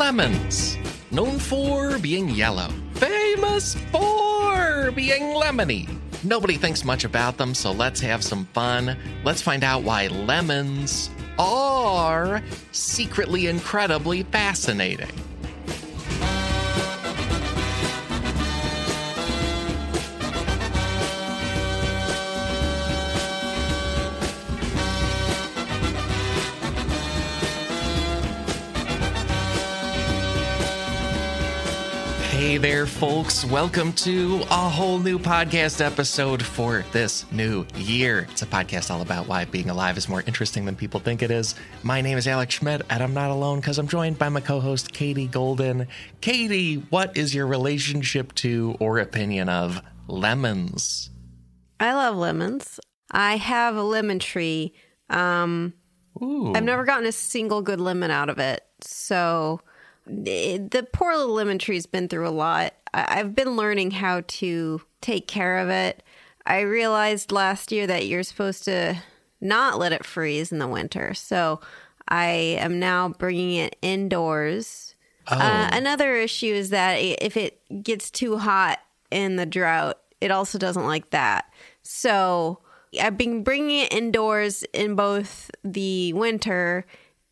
lemons, known for being yellow, famous for being lemony. Nobody thinks much about them, so let's have some fun. Let's find out why lemons are secretly incredibly fascinating. Hey there, folks. Welcome to a whole new podcast episode for this new year. It's a podcast all about why being alive is more interesting than people think it is. My name is Alex Schmidt, and I'm not alone because I'm joined by my co host, Katie Goldin. Katie, what is your relationship to or opinion of lemons? I love lemons. I have a lemon tree. Um, Ooh. I've never gotten a single good lemon out of it. So the poor little lemon tree's been through a lot. I've been learning how to take care of it. I realized last year that you're supposed to not let it freeze in the winter. So I am now bringing it indoors. Oh. Uh, another issue is that if it gets too hot in the drought, it also doesn't like that. So I've been bringing it indoors in both the winter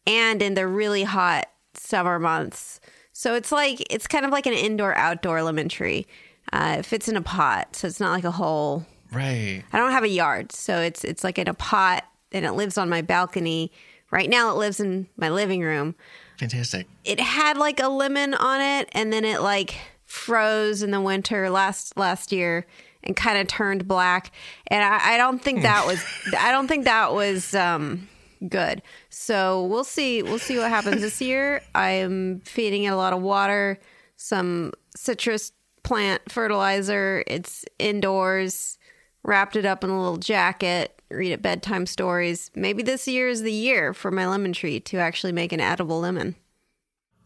and in the really hot summer months. So it's like it's kind of like an indoor outdoor lemon tree. Uh, it fits in a pot, so it's not like a whole. right. I don't have a yard, so it's it's like in a pot, and it lives on my balcony. Right now, it lives in my living room. Fantastic. It had like a lemon on it, and then it like froze in the winter last last year and kind of turned black. And I, I don't think that was I don't think that was um, good. So we'll see we'll see what happens this year. I am feeding it a lot of water, some citrus plant fertilizer. It's indoors. Wrapped it up in a little jacket. Read it bedtime stories. Maybe this year is the year for my lemon tree to actually make an edible lemon.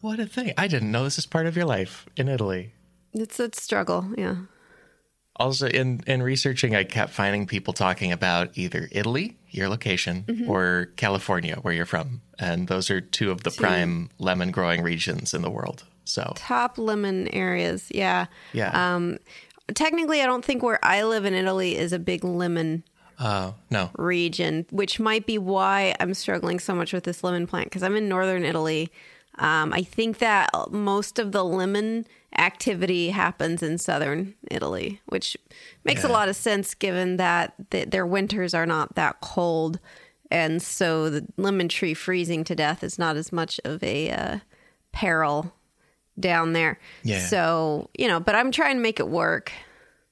What a thing. I didn't know this is part of your life in Italy. It's a struggle, yeah. Also, in in researching, I kept finding people talking about either Italy, your location, Mm-hmm. or California, where you're from, and those are two of the prime lemon growing regions in the world. So, Top lemon areas, yeah. yeah. Um, technically, I don't think where I live in Italy is a big lemon Oh no, region, which might be why I'm struggling so much with this lemon plant because I'm in northern Italy. Um, I think that most of the lemon activity happens in southern Italy, which makes a lot of sense given that th- their winters are not that cold. And so the lemon tree freezing to death is not as much of a uh, peril down there. Yeah. So, you know, but I'm trying to make it work.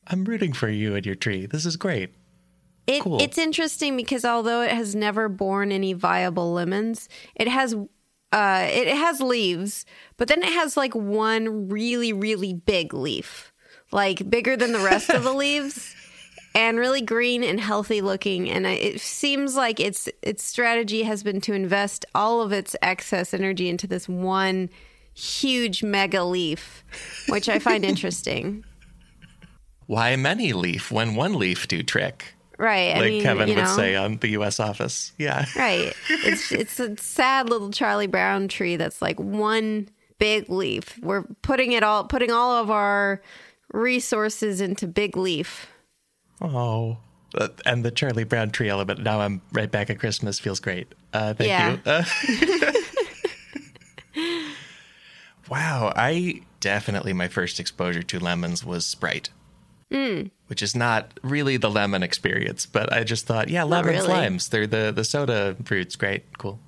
I'm rooting for you and your tree. This is great. It, Cool. It's interesting because although it has never borne any viable lemons, it has uh, it has leaves, but then it has like one really really big leaf, like bigger than the rest of the leaves, and really green and healthy looking. And it seems like its its strategy has been to invest all of its excess energy into this one huge mega leaf, which I find interesting. Why many leaf when one leaf do trick? Right. I Like mean, Kevin would know. say on the U.S. office. Yeah. Right. It's it's a sad little Charlie Brown tree that's like one big leaf. We're putting it all putting all of our resources into big leaf. Oh. Uh, and the Charlie Brown tree element. Now I'm right back at Christmas. Feels great. Uh, thank Yeah. you. Uh, wow. I definitely, my first exposure to lemons was Sprite, Hmm. which is not really the lemon experience, but I just thought, yeah, lemons, really. limes. They're the, the soda fruits. Great. Cool.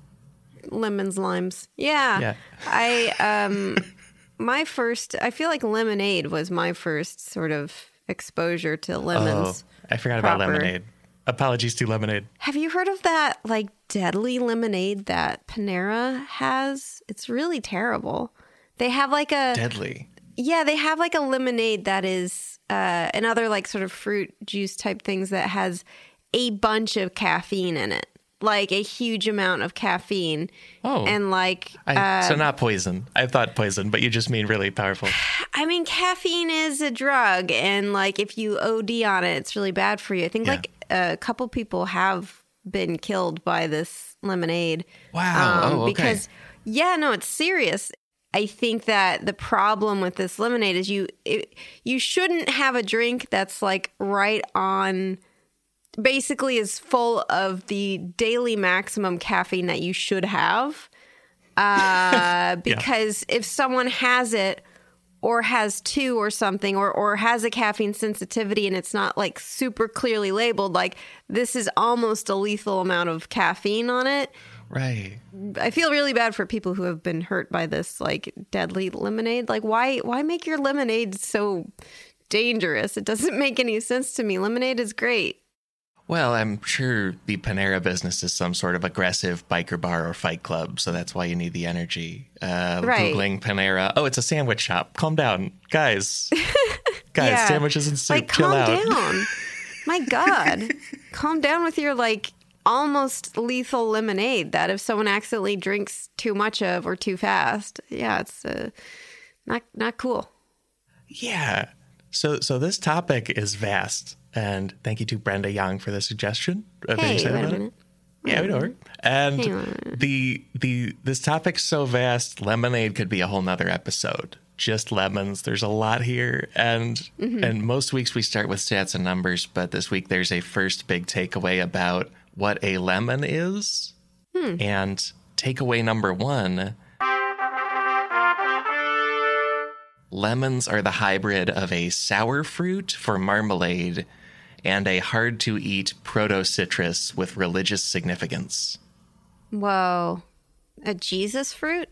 Lemons, limes. Yeah. Yeah. I um my first I feel like lemonade was my first sort of exposure to lemons. Oh, I forgot about lemonade. Apologies to lemonade. Have you heard of that like deadly lemonade that Panera has? It's really terrible. They have like a Deadly. Yeah, they have like a lemonade that is uh, and other like sort of fruit juice type things that has a bunch of caffeine in it, like a huge amount of caffeine. Oh. and like I, uh, so not poison. I thought poison, but you just mean really powerful. I mean, caffeine is a drug, and like if you OD on it, it's really bad for you. I think Yeah. like a couple people have been killed by this lemonade. Wow. oh, okay. Because yeah, no, it's serious. I think that the problem with this lemonade is you it, you shouldn't have a drink that's like right on basically is full of the daily maximum caffeine that you should have. Uh, because if someone has it or has two or something or or has a caffeine sensitivity and it's not like super clearly labeled like this is almost a lethal amount of caffeine on it Right. I feel really bad for people who have been hurt by this like deadly lemonade. Like why why make your lemonade so dangerous? It doesn't make any sense to me. Lemonade is great. Well, I'm sure the Panera business is some sort of aggressive biker bar or fight club, so that's why you need the energy. Uh, Right. Googling Panera. Oh, it's a sandwich shop. Calm down, guys. guys, Yeah. sandwiches and soup. Like Chill calm out. down. My god. calm down with your like almost lethal lemonade that if someone accidentally drinks too much of or too fast. Yeah, it's uh, not not cool. Yeah. So, so this topic is vast, and thank you to Brenda Young for the suggestion. Hey, wait a about it. Yeah, we know. And the the this topic's so vast, lemonade could be a whole nother episode. Just lemons. There's a lot here, and Mm-hmm. and most weeks we start with stats and numbers, but this week there's a first big takeaway about what a lemon is, Hmm. and takeaway number one. Lemons are the hybrid of a sour fruit for marmalade and a hard to eat proto citrus with religious significance. Whoa. A Jesus fruit?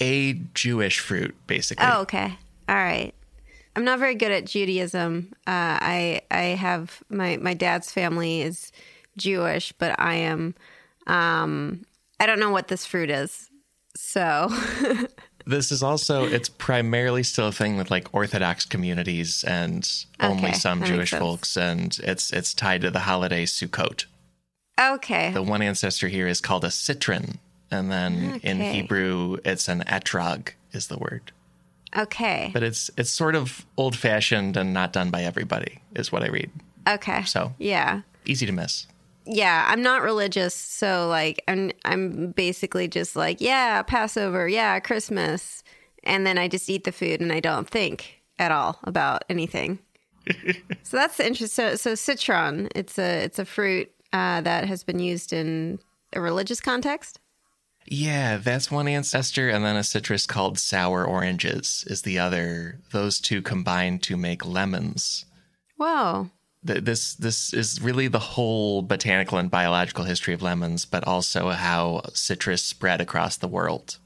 A Jewish fruit, basically. Oh, okay. All right. I'm not very good at Judaism. Uh, I I have my my dad's family is Jewish, but I am. Um, I don't know what this fruit is. So This is also, it's primarily still a thing with like Orthodox communities and only Okay, some Jewish folks. And it's it's tied to the holiday Sukkot. okay, The one ancestor here is called a citron. And then in Hebrew, it's an etrog, is the word. okay, But it's it's sort of old fashioned and not done by everybody, is what I read. okay. So. yeah, Easy to miss. Yeah. I'm not religious, so like I'm I'm basically just like yeah, Passover, yeah, Christmas, and then I just eat the food and I don't think at all about anything. so that's the interest. So, so citron, it's a it's a fruit uh, that has been used in a religious context. Yeah, that's one ancestor, and then a citrus called sour oranges is the other. Those two combine to make lemons. Whoa. Th- This this is really the whole botanical and biological history of lemons, but also how citrus spread across the world.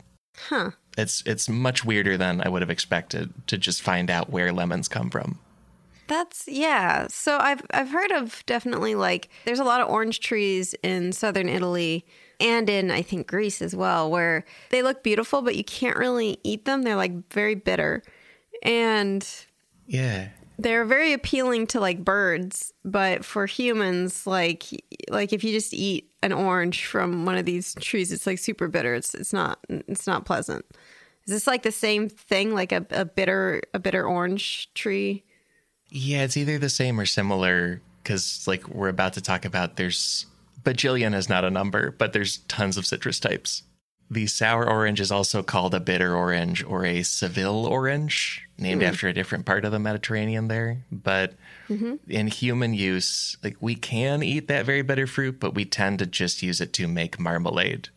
Huh. It's it's much weirder than I would have expected to just find out where lemons come from. That's yeah. So I've I've heard of definitely like there's a lot of orange trees in southern Italy and in I think Greece as well where they look beautiful but you can't really eat them. They're like very bitter. And Yeah. They're very appealing to like birds, but for humans like like if you just eat an orange from one of these trees it's like super bitter. It's it's not it's not pleasant. Is this like the same thing like a, a bitter a bitter orange tree? Yeah, it's either the same or similar because, like, we're about to talk about, there's bajillion is not a number, but there's tons of citrus types. The sour orange is also called a bitter orange or a Seville orange, named hmm. after a different part of the Mediterranean there. But mm-hmm. in human use, like, we can eat that very bitter fruit, but we tend to just use it to make marmalade,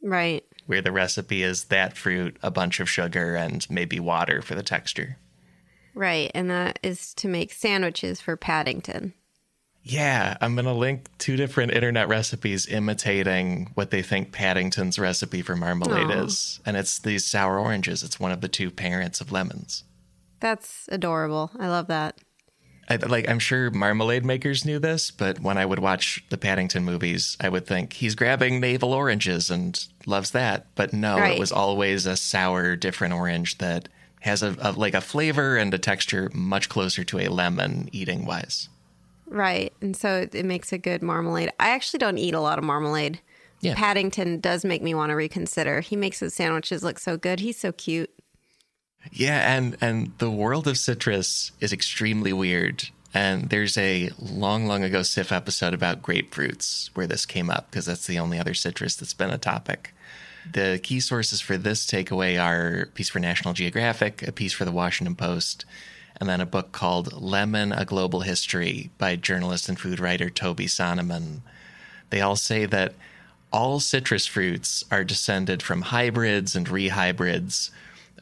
Right. where the recipe is that fruit, a bunch of sugar, and maybe water for the texture. Right, and that is to make sandwiches for Paddington. Yeah, I'm going to link two different internet recipes imitating what they think Paddington's recipe for marmalade Aw. is. And it's these sour oranges. It's one of the two parents of lemons. That's adorable. I love that. I, like I'm sure marmalade makers knew this, but when I would watch the Paddington movies, I would think he's grabbing navel oranges and loves that. But no, Right. it was always a sour, different orange that has a, a like a flavor and a texture much closer to a lemon eating wise. Right, and so it, it makes a good marmalade. I actually don't eat a lot of marmalade. Yeah. Paddington does make me want to reconsider. He makes his sandwiches look so good. He's so cute. Yeah, and and the world of citrus is extremely weird. And there's a long, long ago SIF episode about grapefruits where this came up because that's the only other citrus that's been a topic. The key sources for this takeaway are a piece for National Geographic, a piece for the Washington Post, and then a book called Lemon A Global History by journalist and food writer Toby Sonneman. They all say that all citrus fruits are descended from hybrids and rehybrids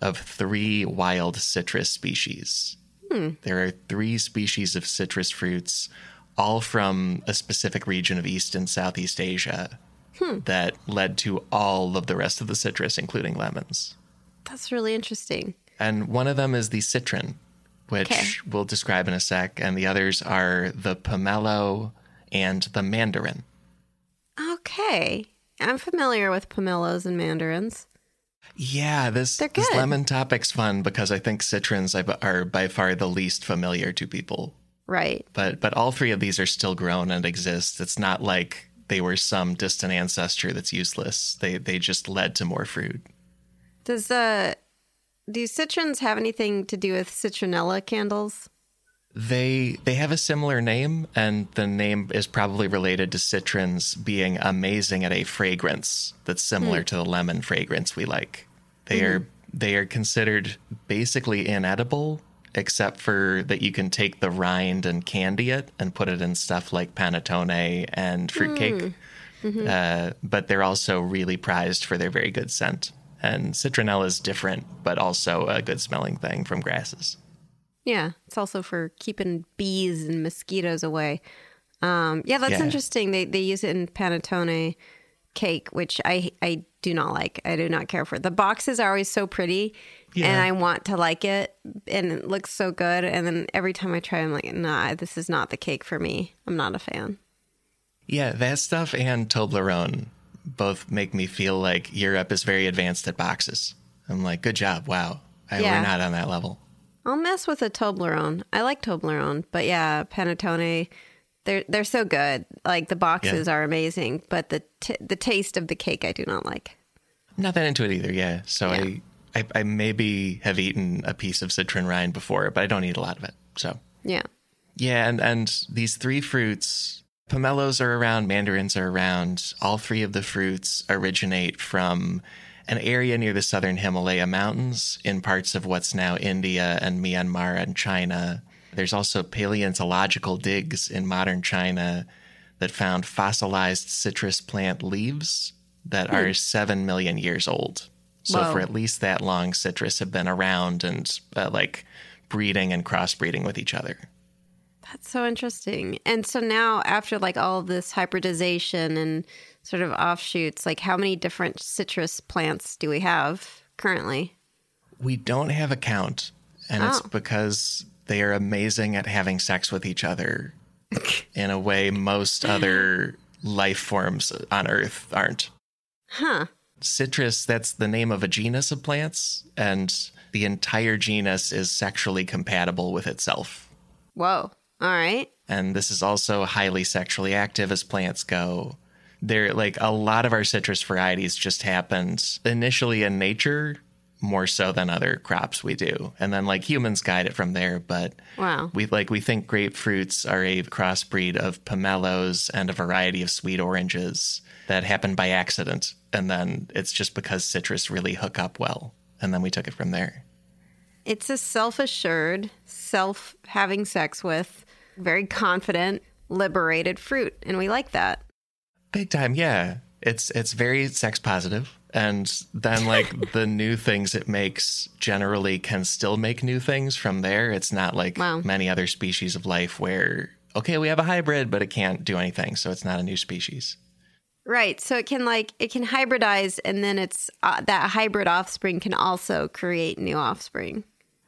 of three wild citrus species. Hmm. There are three species of citrus fruits, all from a specific region of East and Southeast Asia, hmm. that led to all of the rest of the citrus, including lemons. That's really interesting. And one of them is the citron, which Okay. we'll describe in a sec, and the others are the pomelo and the mandarin. Okay. I'm familiar with pomelos and mandarins. Yeah, this, this lemon topic's fun because I think citrons are- by far the least familiar to people. Right. But but all three of these are still grown and exist. It's not like they were some distant ancestor that's useless. They they just led to more fruit. Does uh do citrons have anything to do with citronella candles? They they have a similar name, and the name is probably related to citrons being amazing at a fragrance that's similar hmm. to the lemon fragrance we like. They mm-hmm. are they are considered basically inedible, except for that you can take the rind and candy it and put it in stuff like panettone and fruitcake. Hmm. Mm-hmm. Uh, but they're also really prized for their very good scent. And citronella is different, but also a good smelling thing from grasses. Yeah, it's also for keeping bees and mosquitoes away. Um, yeah, that's Yeah. interesting. They they use it in panettone cake, which I I do not like. I do not care for. The boxes are always so pretty, and I want to like it, and it looks so good. And then every time I try, I'm like, nah, this is not the cake for me. I'm not a fan. Yeah, that stuff and Toblerone both make me feel like Europe is very advanced at boxes. I'm like, good job. Wow. I, Yeah. We're not on that level. I'll mess with a Toblerone. I like Toblerone, but yeah, panettone. They're they're so good. Like the boxes are amazing, but the t- the taste of the cake I do not like. I'm not that into it either. Yeah. So Yeah. I, I, I maybe have eaten a piece of citron rind before, but I don't eat a lot of it. So Yeah. yeah. And, and these three fruits, pomelos are around, mandarins are around. All three of the fruits originate from an area near the southern Himalaya mountains in parts of what's now India and Myanmar and China. There's also paleontological digs in modern China that found fossilized citrus plant leaves that are seven million years old. So Whoa. for at least that long, citrus have been around and uh, like breeding and crossbreeding with each other. That's so interesting. And so now, after like all this hybridization and sort of offshoots, like how many different citrus plants do we have currently? We don't have a count, and it's Oh. because they are amazing at having sex with each other in a way most other life forms on Earth aren't. Huh. Citrus, that's the name of a genus of plants, and the entire genus is sexually compatible with itself. Whoa. All right. and this is also highly sexually active as plants go. There, like a lot of our citrus varieties, just happened initially in nature more so than other crops we do, and then like humans guide it from there. But Wow. we like we think grapefruits are a crossbreed of pomelos and a variety of sweet oranges that happened by accident, and then it's just because citrus really hook up well, and then we took it from there. It's a self assured, self having sex with, very confident, liberated fruit. And we like that. Big time, yeah. It's it's very sex positive, and then like the new things it makes generally can still make new things from there. It's not like Wow. many other species of life where okay, we have a hybrid, but it can't do anything, so it's not a new species. Right. So it can like, it can hybridize and then it's uh, that hybrid offspring can also create new offspring.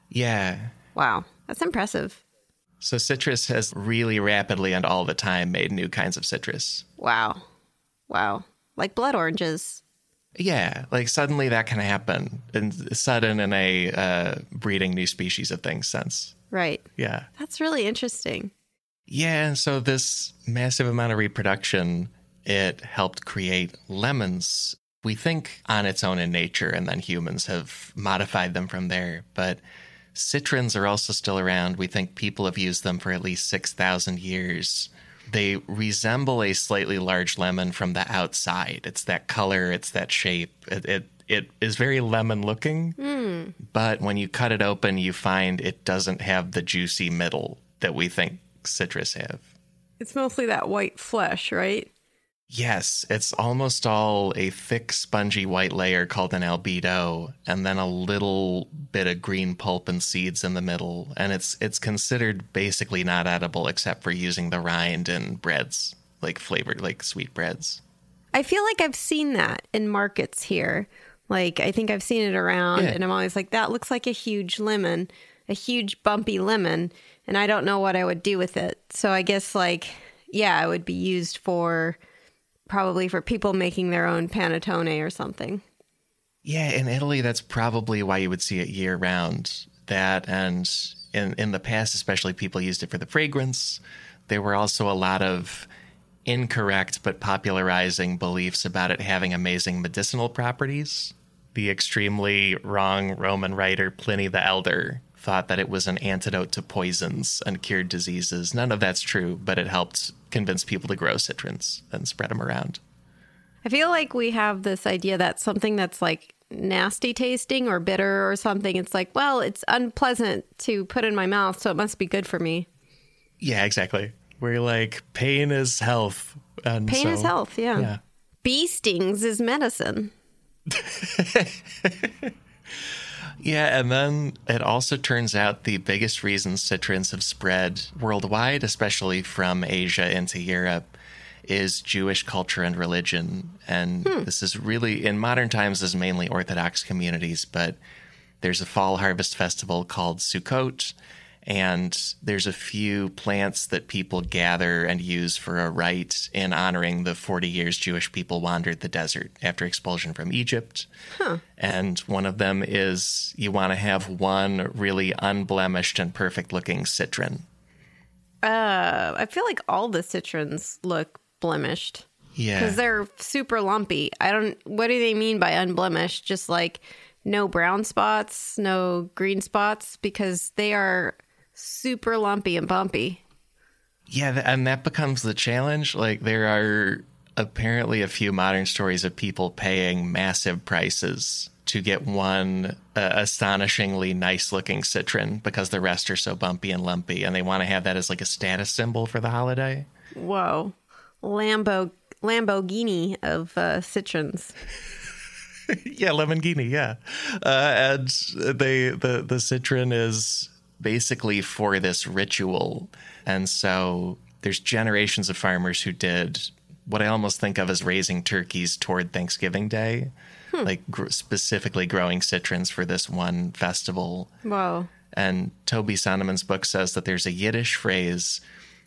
Yeah. Wow. That's impressive. So citrus has really rapidly and all the time made new kinds of citrus. Wow. Wow. Like blood oranges. Yeah, like suddenly that can happen, and sudden in a uh, breeding new species of things sense. Right. Yeah. That's really interesting. Yeah, and so this massive amount of reproduction, it helped create lemons. We think on its own in nature, and then humans have modified them from there. But citrons are also still around. We think people have used them for at least 6,000 years. they resemble a slightly large lemon from the outside. It's that color, it's that shape. It it, it is very lemon looking, Hmm. but when you cut it open, you find it doesn't have the juicy middle that we think citrus have. It's mostly that white flesh, right? Yes, it's almost all a thick, spongy white layer called an albedo, and then a little bit of green pulp and seeds in the middle. And it's it's considered basically not edible except for using the rind in breads, like flavored like sweet breads. I feel like I've seen that in markets here. Like I think I've seen it around Yeah. and I'm always like that looks like a huge lemon, a huge bumpy lemon, and I don't know what I would do with it. So I guess like yeah, it would be used for probably for people making their own panettone or something. Yeah, in Italy, that's probably why you would see it year round. That and in in the past, especially people used it for the fragrance. There were also a lot of incorrect but popularizing beliefs about it having amazing medicinal properties. The extremely wrong Roman writer Pliny the Elder thought that it was an antidote to poisons and cured diseases. None of that's true, but it helped convince people to grow citrons and spread them around. I feel like we have this idea that something that's like nasty tasting or bitter or something, it's like, well, it's unpleasant to put in my mouth, so it must be good for me. Yeah, exactly. We're like pain is health. And Pain is health, yeah. Yeah. Bee stings is medicine. Yeah, and then it also turns out the biggest reason citrons have spread worldwide, especially from Asia into Europe, is Jewish culture and religion. And hmm. this is really, in modern times, is mainly Orthodox communities, but there's a fall harvest festival called Sukkot, and there's a few plants that people gather and use for a rite in honoring the 40 years Jewish people wandered the desert after expulsion from Egypt. And one of them is you want to have one really unblemished and perfect looking citron. Uh, I feel like all the citrons look blemished Yeah. because they're super lumpy. I don't. What do they mean by unblemished? Just like no brown spots, no green spots, because they are super lumpy and bumpy. Yeah, and that becomes the challenge. Like there are apparently a few modern stories of people paying massive prices to get one uh, astonishingly nice looking citron because the rest are so bumpy and lumpy and they want to have that as like a status symbol for the holiday. Whoa, Lambo Lamborghini of uh, citrons. yeah, Lamborghini, yeah. Uh, and they the the citron is basically for this ritual, and so there's generations of farmers who did what I almost think of as raising turkeys toward Thanksgiving Day, hmm. like gr- specifically growing citrons for this one festival. Whoa. And Toby Sonneman's book says that there's a Yiddish phrase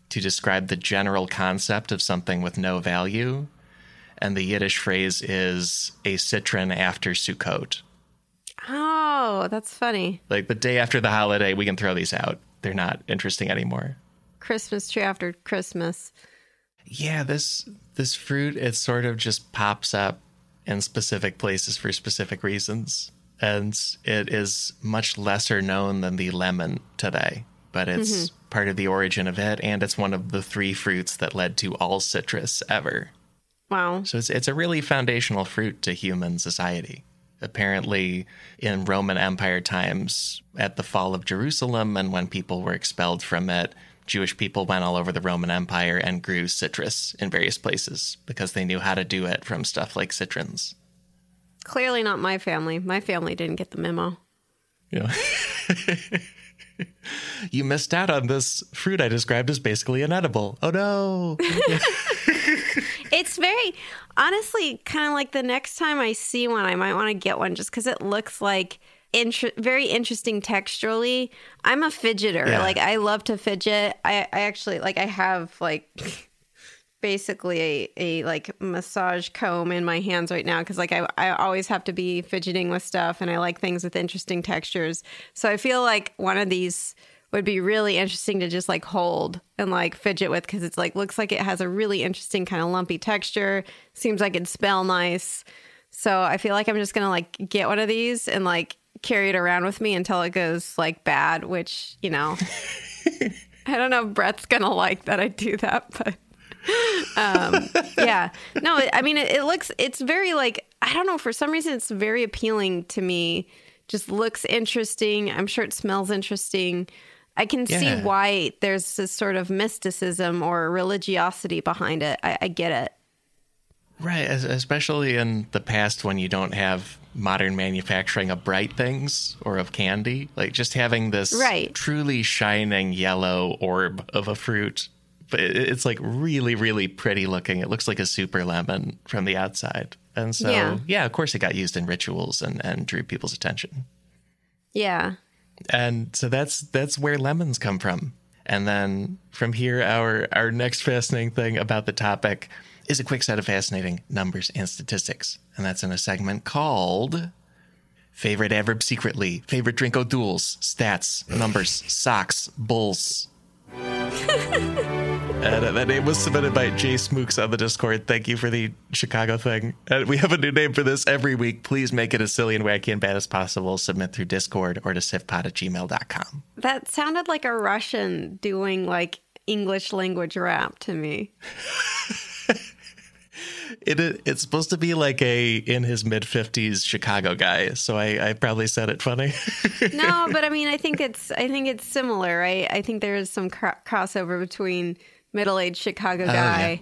to describe the general concept of something with no value. And the Yiddish phrase is a citron after Sukkot. Oh, that's funny. Like the day after the holiday, we can throw these out. They're not interesting anymore. Christmas tree after Christmas. Yeah, this this fruit it sort of just pops up in specific places for specific reasons. And it is much lesser known than the lemon today, but it's mm-hmm. part of the origin of it and it's one of the three fruits that led to all citrus ever. Wow. So it's it's a really foundational fruit to human society. Apparently, in Roman Empire times, at the fall of Jerusalem and when people were expelled from it, Jewish people went all over the Roman Empire and grew citrus in various places because they knew how to do it from stuff like citrons. Clearly not my family. My family didn't get the memo. Yeah. you missed out on this fruit I described as basically inedible. Oh no. It's very honestly kind of like the next time I see one, I might want to get one just because it looks like inter- very interesting texturally. I'm a fidgeter. Yeah. Like I love to fidget. I, I actually like I have like basically a, a like massage comb in my hands right now because like I, I always have to be fidgeting with stuff and I like things with interesting textures. So I feel like one of these would be really interesting to just like hold and like fidget with because it's like looks like it has a really interesting kind of lumpy texture. Seems like it'd smell nice. So I feel like I'm just gonna like get one of these and like carry it around with me until it goes like bad, which, you know, I don't know if Brett's gonna like that I do that, but um, yeah. No, I mean, it, it looks, it's very like, I don't know, for some reason, it's very appealing to me. Just looks interesting. I'm sure it smells interesting. I can Yeah. see why there's this sort of mysticism or religiosity behind it. I, I get it. Right, es- especially in the past when you don't have modern manufacturing of bright things or of candy, like just having this Right. truly shining yellow orb of a fruit. But it's like really, really pretty looking. It looks like a super lemon from the outside. And so, Yeah. yeah, of course, it got used in rituals and, and drew people's attention. Yeah. And so that's that's where lemons come from. And then from here our our next fascinating thing about the topic is a quick set of fascinating numbers and statistics. And that's in a segment called favorite adverb secretly favorite drink O'Doul's stats numbers socks bulls and uh, that name was submitted by Jay Smooks on the Discord. Thank you for the Chicago thing. And we have a new name for this every week. Please make it as silly and wacky and bad as possible. Submit through Discord or to sifpod at gmail.com. That sounded like a Russian doing like English language rap to me. It, it, it's supposed to be like a in his mid 50s Chicago guy. So I, I probably said it funny. No, but I mean, I think it's I think it's similar, right? I think there is some cro- crossover between middle-aged Chicago guy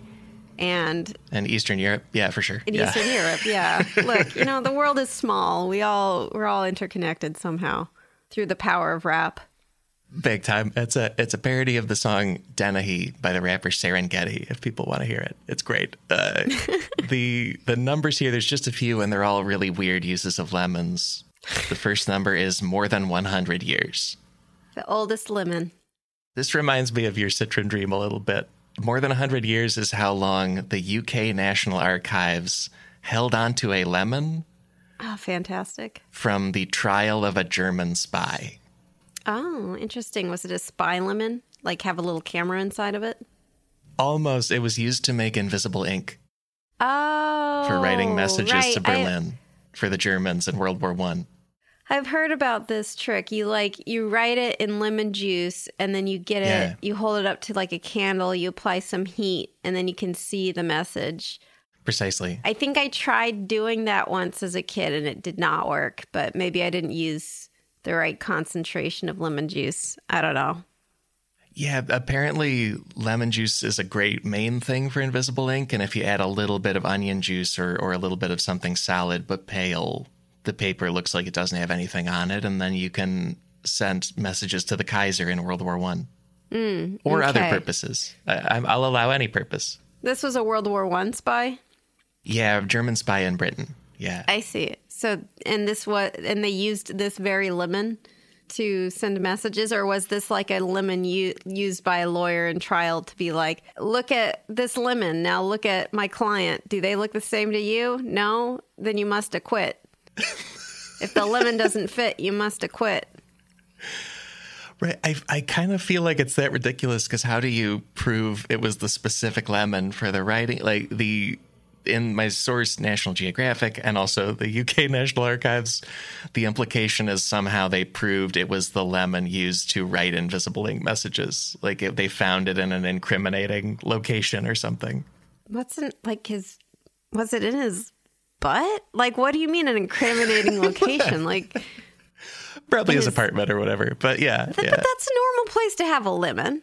and and Eastern Europe. Yeah, for sure. in yeah. Eastern Europe. Yeah, look, you know, the world is small. We all we're all interconnected somehow through the power of rap. Big time. It's a it's a parody of the song Dennehy by the rapper Serengeti. If people want to hear it, it's great. Uh, the the numbers here, there's just a few, and they're all really weird uses of lemons. The first number is more than 100 years. The oldest lemon. This reminds me of your Citron dream a little bit. More than 100 years is how long the UK National Archives held onto a lemon Oh, fantastic. from the trial of a German spy. Oh, interesting. Was it a spy lemon? Like have a little camera inside of it? Almost, it was used to make invisible ink. Oh, for writing oh, messages right. to I- Berlin for the Germans in World War One. I've heard about this trick. You like you write it in lemon juice and then you get it, you hold it up to like a candle, you apply some heat and then you can see the message. Precisely. I think I tried doing that once as a kid and it did not work, but maybe I didn't use the right concentration of lemon juice. I don't know. Yeah, apparently lemon juice is a great main thing for invisible ink, and if you add a little bit of onion juice or, or a little bit of something solid but pale, the paper looks like it doesn't have anything on it, and then you can send messages to the Kaiser in World War One mm, or other purposes. I, I'm, I'll allow any purpose. This was a World War 1 spy? Yeah, German spy in Britain. Yeah. I see. So, and this was, and they used this very lemon to send messages, or was this like a lemon u- used by a lawyer in trial to be like, look at this lemon, now look at my client. Do they look the same to you? No? Then you must acquit. If the lemon doesn't fit, you must acquit. Right. I, I kind of feel like it's that ridiculous because how do you prove it was the specific lemon for the writing? Like the in my source, National Geographic, and also the UK National Archives, the implication is somehow they proved it was the lemon used to write invisible ink messages. Like if they found it in an incriminating location or something. What's in, like his, was it in his butt? Like, what do you mean an incriminating location? Like, Probably his his- apartment or whatever. But yeah, but yeah. that's a normal place to have a lemon.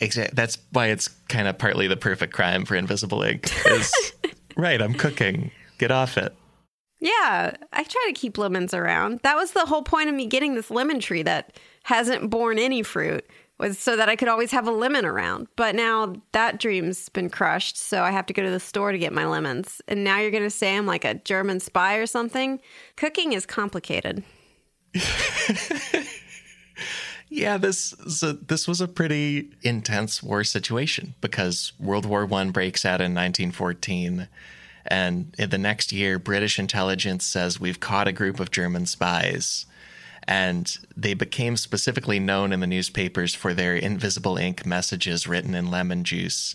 Exactly. That's why it's kind of partly the perfect crime for invisible ink. Is right. I'm cooking. Get off it. Yeah, I try to keep lemons around. That was the whole point of me getting this lemon tree that hasn't borne any fruit was so that I could always have a lemon around. But now that dream's been crushed, so I have to go to the store to get my lemons. And now you're going to say I'm like a German spy or something? Cooking is complicated. Yeah, this so this was a pretty intense war situation because World War One breaks out in 1914, and in the next year, British intelligence says we've caught a group of German spies, and they became specifically known in the newspapers for their invisible ink messages written in lemon juice.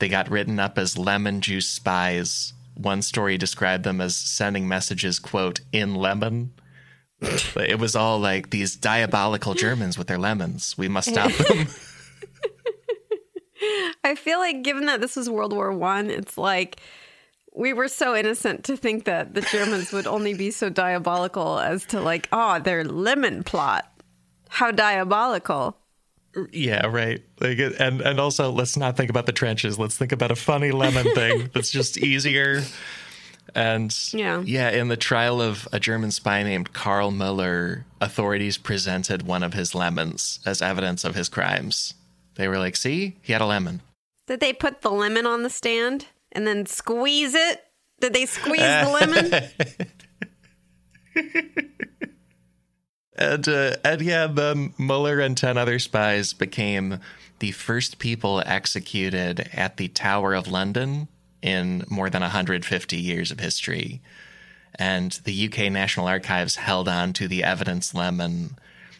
They got written up as lemon juice spies. One story described them as sending messages, quote, in lemon. But it was all like these diabolical Germans with their lemons. We must stop them. I I feel like given that this was World War One, it's like we were so innocent to think that the Germans would only be so diabolical as to like, oh, their lemon plot. How diabolical. Yeah, right. Like, and and also, let's not think about the trenches. Let's think about a funny lemon thing that's just easier. And yeah, yeah, in the trial of a German spy named Karl Muller, authorities presented one of his lemons as evidence of his crimes. They were like, "See, he had a lemon." Did they put the lemon on the stand and then squeeze it? Did they squeeze the lemon? And, uh, and yeah, the Mueller and 10 other spies became the first people executed at the Tower of London in more than 150 years of history. And the UK National Archives held on to the evidence lemon.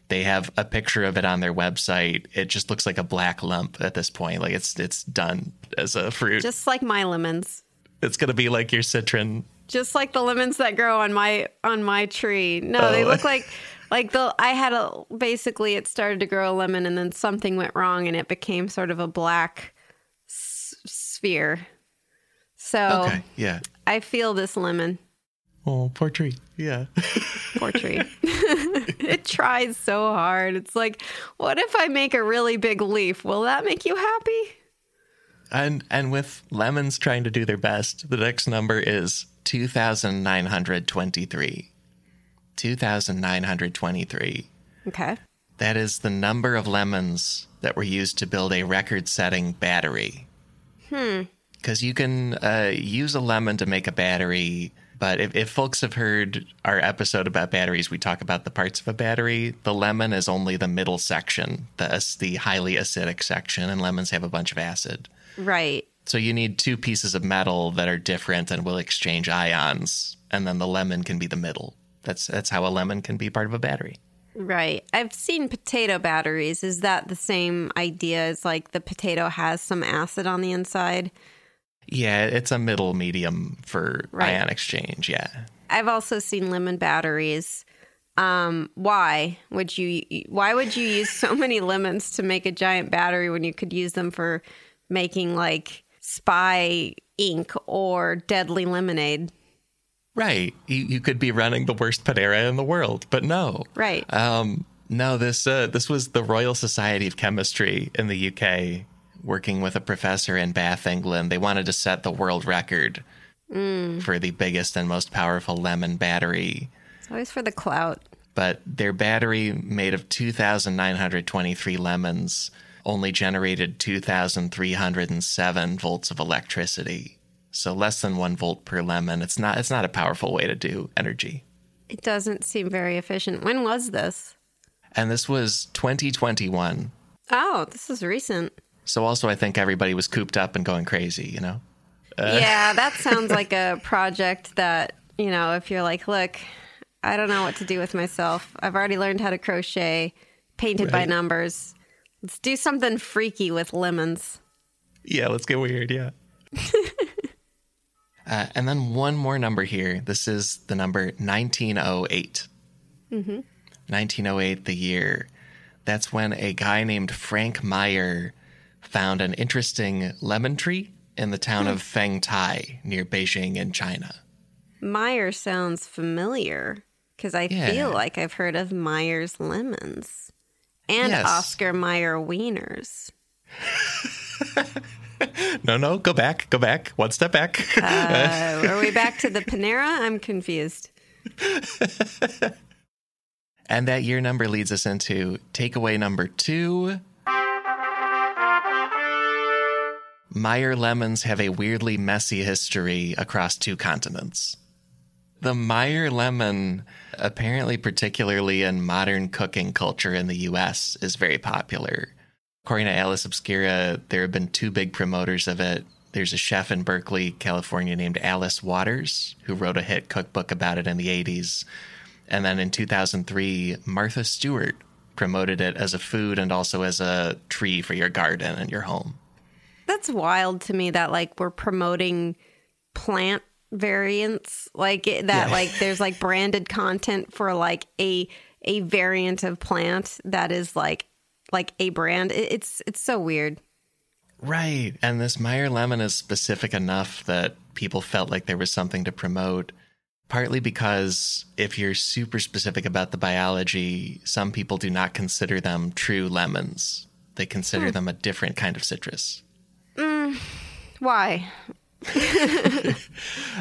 They have a picture of it on their website. It just looks like a black lump at this point. Like it's it's done as a fruit. Just like my lemons. It's gonna be like your citron. Just like the lemons that grow on my on my tree. No, oh. they look like like the I had a basically it started to grow a lemon and then something went wrong and it became sort of a black s- sphere. So okay, yeah, I feel this lemon. Oh, poor tree. Yeah. poor tree. it tries so hard. It's like, what if I make a really big leaf? Will that make you happy? And and with lemons trying to do their best, the next number is 2923. 2,923. Okay. That is the number of lemons that were used to build a record setting battery. Hmm. Because you can uh, use a lemon to make a battery, but if, if folks have heard our episode about batteries, we talk about the parts of a battery. The lemon is only the middle section, the, the highly acidic section, and lemons have a bunch of acid. Right. So you need two pieces of metal that are different and will exchange ions, and then the lemon can be the middle. That's that's how a lemon can be part of a battery. Right. I've seen potato batteries. Is that the same idea as like the potato has some acid on the inside? Yeah, it's a middle medium for right. ion exchange. Yeah. I've also seen lemon batteries. Um, why would you why would you use so many lemons to make a giant battery when you could use them for making like spy ink or deadly lemonade? Right. You, you could be running the worst Panera in the world, but no. Right. Um, no, this uh, this was the Royal Society of Chemistry in the UK, working with a professor in Bath, England. They wanted to set the world record mm. for the biggest and most powerful lemon battery. It's always for the clout. But their battery, made of 2,923 lemons, only generated 2,307 volts of electricity so less than one volt per lemon. It's not it's not a powerful way to do energy. It doesn't seem very efficient. When was this? And this was 2021. Oh, this is recent. So also, I think everybody was cooped up and going crazy. You know. Uh, yeah, that sounds like a project that you know. If you're like, look, I don't know what to do with myself. I've already learned how to crochet, painted right. by numbers. Let's do something freaky with lemons. Yeah, let's get weird. Yeah. Uh, and then one more number here. This is the number 1908. Mm-hmm. 1908, the year. That's when a guy named Frank Meyer found an interesting lemon tree in the town of hmm. Fengtai near Beijing in China. Meyer sounds familiar because I yeah. feel like I've heard of Meyer's lemons and yes. Oscar Mayer wieners. no, no, go back, go back, one step back. uh, are we back to the Panera? I'm confused. and that year number leads us into takeaway number two. Meyer lemons have a weirdly messy history across two continents. The Meyer lemon, apparently, particularly in modern cooking culture in the US, is very popular. According to Atlas Obscura, there have been two big promoters of it. There's a chef in Berkeley, California named Alice Waters, who wrote a hit cookbook about it in the 80s. And then in 2003, Martha Stewart promoted it as a food and also as a tree for your garden and your home. That's wild to me that like we're promoting plant variants like that yeah. like there's like branded content for like a a variant of plant that is like like a brand. It's it's so weird. Right. And this Meyer lemon is specific enough that people felt like there was something to promote. Partly because if you're super specific about the biology, some people do not consider them true lemons. They consider hmm. them a different kind of citrus. Why?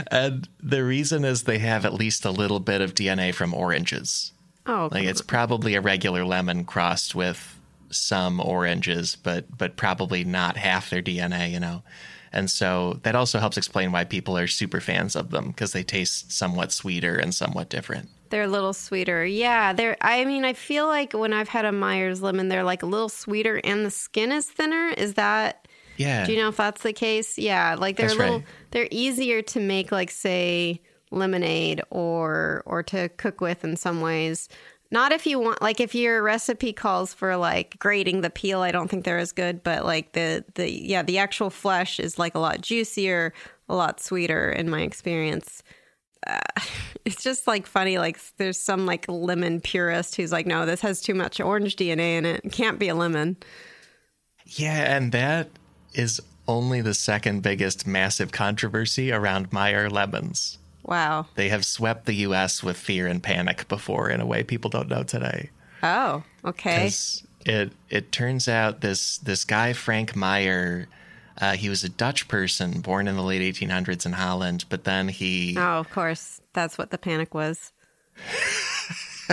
And the reason is they have at least a little bit of DNA from oranges. Oh, Like it's probably a regular lemon crossed with some oranges, but but probably not half their DNA, you know. And so that also helps explain why people are super fans of them because they taste somewhat sweeter and somewhat different. they're a little sweeter. Yeah, they're. I mean, I feel like when I've had a Myers lemon, they're like a little sweeter, and the skin is thinner. Is that? Yeah. Do you know if that's the case? Yeah, like they're That's a little. right. They're easier to make, like say lemonade or or to cook with in some ways. Not if you want, like if your recipe calls for like grating the peel. I don't think they're as good, but like the the yeah, the actual flesh is like a lot juicier, a lot sweeter in my experience uh, it's just like funny like there's some like lemon purist who's like no this has too much orange dna in it it can't be a lemon Yeah, and that is only the second biggest massive controversy around Meyer lemons. wow They have swept the US with fear and panic before in a way people don't know today. oh okay. It it turns out this this guy Frank Meyer, uh, he was a Dutch person born in the late 1800s in Holland, but then he oh of course that's what the panic was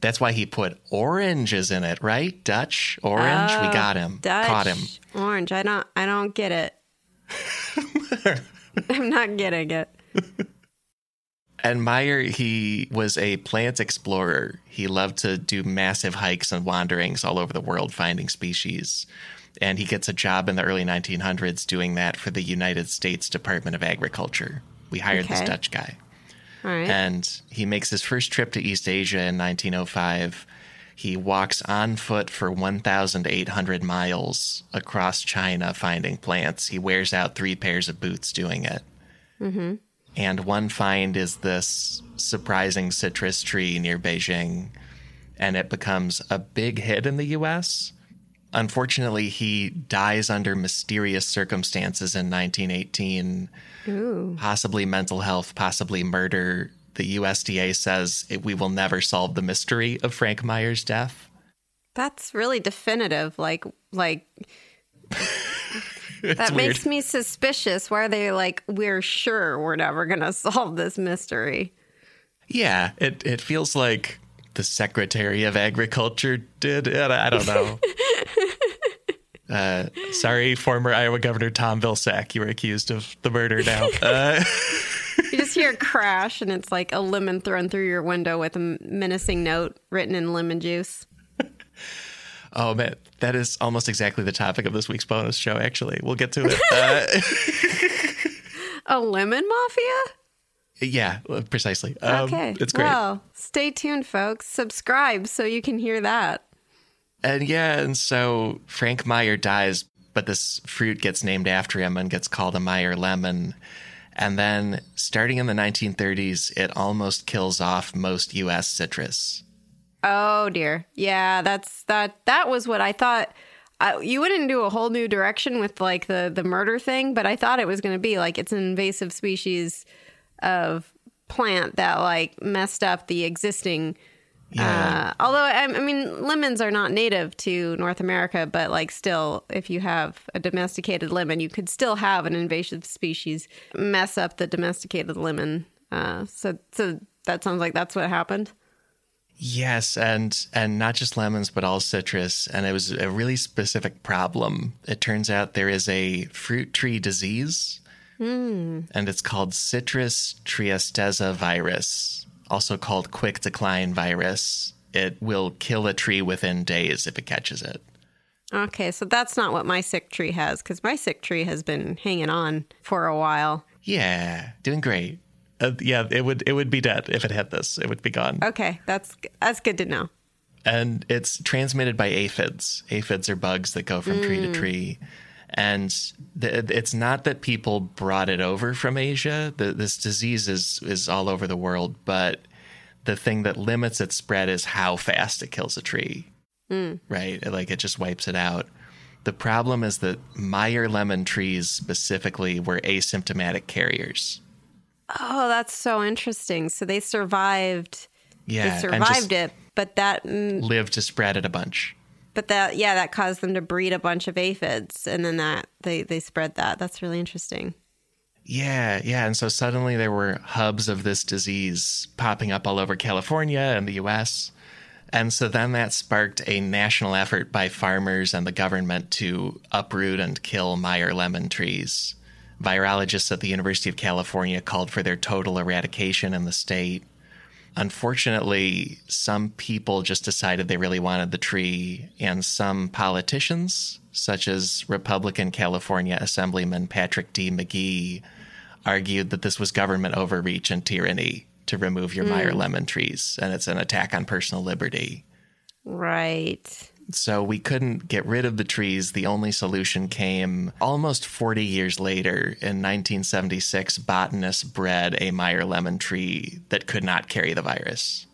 that's why he put oranges in it, right? Dutch orange. we oh, got him, Oh, Dutch caught him. orange i don't i don't get it i'm not getting it And Meyer, he was a plant explorer. He loved to do massive hikes and wanderings all over the world finding species. And he gets a job in the early 1900s doing that for the United States Department of Agriculture. We hired this Dutch guy. Right And he makes his first trip to East Asia in 1905. He walks on foot for 1,800 miles across China finding plants. He wears out three pairs of boots doing it. Mm-hmm. And one find is this surprising citrus tree near Beijing, and it becomes a big hit in the US. Unfortunately, he dies under mysterious circumstances in 1918 Ooh. possibly mental health, possibly murder. The USDA says it, we will never solve the mystery of Frank Meyer's death. that's really definitive like like that weird. makes me suspicious why are they like we're sure we're never gonna solve this mystery Yeah, it, it feels like the Secretary of Agriculture did it. I don't know. uh, sorry, former Iowa Governor Tom Vilsack, you were accused of the murder now. Uh, You just hear a crash, and it's like a lemon thrown through your window with a menacing note written in lemon juice. oh man, that is almost exactly the topic of this week's bonus show. Actually, we'll get to it. Uh, A lemon mafia? yeah, precisely. Um, Okay. it's great. Well, stay tuned, folks. Subscribe so you can hear that. And yeah, and so Frank Meyer dies, but this fruit gets named after him and gets called a Meyer lemon. And then starting in the 1930s, it almost kills off most US citrus. Oh dear. Yeah, that's that. That was what I thought. I, you wouldn't do a whole new direction with like the the murder thing, but I thought it was going to be like it's an invasive species of plant that like messed up the existing. Yeah. Uh, although I, I mean, lemons are not native to North America, but like still, if you have a domesticated lemon, you could still have an invasive species mess up the domesticated lemon. Uh, so so that sounds like that's what happened. Yes, and and not just lemons, but all citrus. And it was a really specific problem. It turns out there is a fruit tree disease, and it's called citrus tristeza virus, also called quick decline virus. It will kill a tree within days if it catches it. Okay, so that's not what my sick tree has because my sick tree has been hanging on for a while. Yeah, doing great. Uh, yeah, it would it would be dead if it had this. It would be gone. Okay, that's that's good to know. and it's transmitted by aphids. Aphids are bugs that go from tree to tree. And th- it's not that people brought it over from Asia. The, this disease is, is all over the world, but the thing that limits its spread is how fast it kills a tree. Right? Like it just wipes it out. The problem is that Meyer lemon trees specifically were asymptomatic carriers. Oh, that's so interesting. So they survived. Yeah, they survived it, but that, mm, lived to spread it a bunch. But that, yeah, that caused them to breed a bunch of aphids, and then that they they spread that. That's really interesting. Yeah, yeah. And so suddenly there were hubs of this disease popping up all over California and the US. And so then that sparked a national effort by farmers and the government to uproot and kill Meyer lemon trees. Virologists at the University of California called for their total eradication in the state. Unfortunately, some people just decided they really wanted the tree, and some politicians, such as Republican California Assemblyman Patrick D. McGee, argued that this was government overreach and tyranny to remove your Meyer hmm. lemon trees, and it's an attack on personal liberty. Right. So we couldn't get rid of the trees. The only solution came almost 40 years later. In 1976, botanists bred a Meyer lemon tree that could not carry the virus.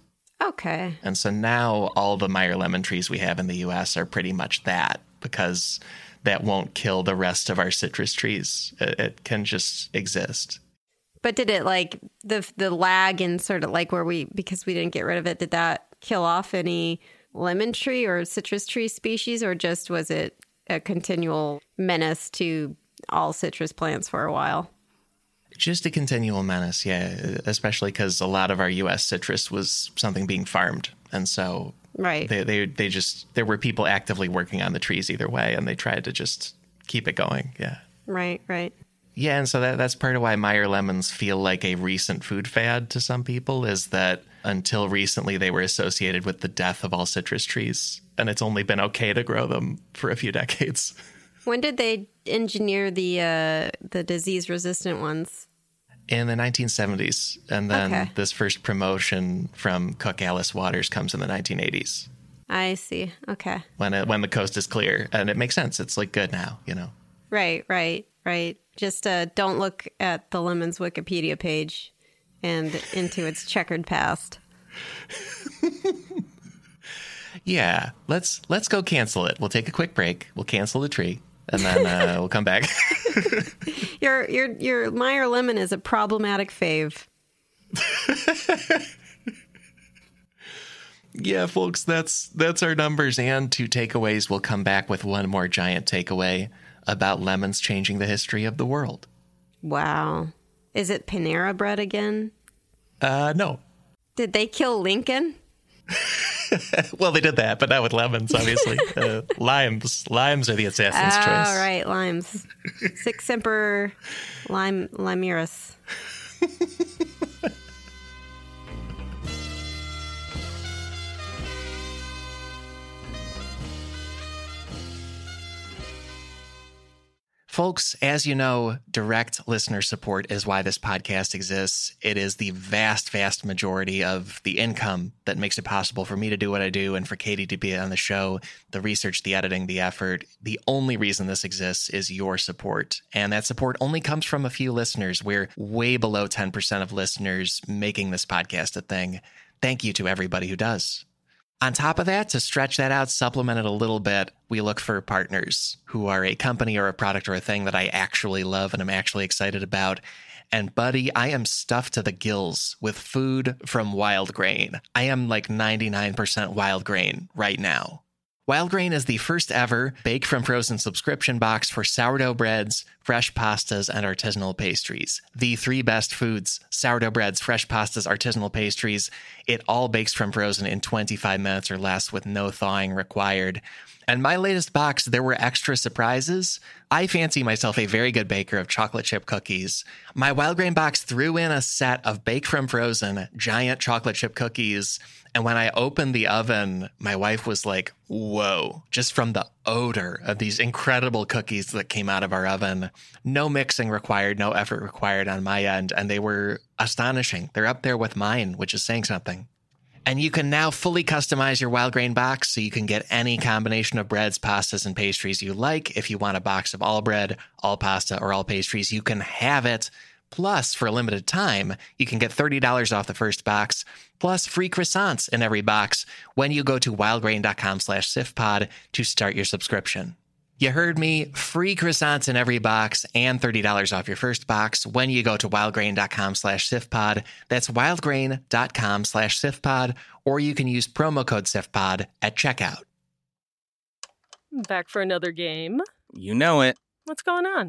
Okay. And so now all the Meyer lemon trees we have in the US are pretty much that because that won't kill the rest of our citrus trees. It, it can just exist. But did it like the the lag and sort of like where we because we didn't get rid of it? Did that kill off any lemon tree or citrus tree species, or just was it a continual menace to all citrus plants for a while? Just a continual menace, yeah, especially because a lot of our US citrus was something being farmed. And so Right. they, they, they just, there were people actively working on the trees either way, and they tried to just keep it going. Yeah. right. Right. Yeah, and so that, that's part of why Meyer lemons feel like a recent food fad to some people is that until recently they were associated with the death of all citrus trees, and it's only been okay to grow them for a few decades. When did they engineer the uh, the disease resistant ones? In the 1970s, and then Okay. this first promotion from Cook Alice Waters comes in the 1980s I see. Okay. when it, when the coast is clear, and it makes sense. It's like good now, you know. Right. Right. Right. Just uh, don't look at the lemon's Wikipedia page and into its checkered past. Yeah, let's let's go cancel it. We'll take a quick break. We'll cancel the tree, and then uh, we'll come back. Your your your Meyer lemon is a problematic fave. Yeah, folks, that's that's our numbers and two takeaways. We'll come back with one more giant takeaway about lemons changing the history of the world. Wow. Is it Panera bread again? Uh no. Did they kill Lincoln? Well, they did that, but not with lemons, obviously. uh, limes, limes are the assassin's Oh, choice. All right, limes. Six Semper Lime Limeris. Folks, as you know, direct listener support is why this podcast exists. It is the vast, vast majority of the income that makes it possible for me to do what I do and for Katie to be on the show, the research, the editing, the effort. The only reason this exists is your support. And that support only comes from a few listeners. We're way below 10% of listeners making this podcast a thing. Thank you to everybody who does. On top of that, to stretch that out, supplement it a little bit, we look for partners who are a company or a product or a thing that I actually love and I'm actually excited about. And buddy, I am stuffed to the gills with food from Wild Grain. I am like 99% Wild Grain right now. Wild Grain is the first ever bake from frozen subscription box for sourdough breads, fresh pastas, and artisanal pastries. The three best foods sourdough breads, fresh pastas, artisanal pastries. It all bakes from frozen in 25 minutes or less with no thawing required. And my latest box, there were extra surprises. I fancy myself a very good baker of chocolate chip cookies. My wild grain box threw in a set of Bake from frozen giant chocolate chip cookies. And when I opened the oven, my wife was like, whoa, just from the odor of these incredible cookies that came out of our oven. No mixing required, no effort required on my end. And they were astonishing. They're up there with mine, which is saying something. And you can now fully customize your wild grain box so you can get any combination of breads, pastas, and pastries you like. If you want a box of all bread, all pasta, or all pastries, you can have it. Plus, for a limited time, you can get $30 off the first box, plus free croissants in every box when you go to wildgrain.com slash sifpod to start your subscription. You heard me. Free croissants in every box and $30 off your first box when you go to wildgrain.com slash sifpod. That's wildgrain.com slash sifpod, or you can use promo code sifpod at checkout. Back for another game. You know it. What's going on?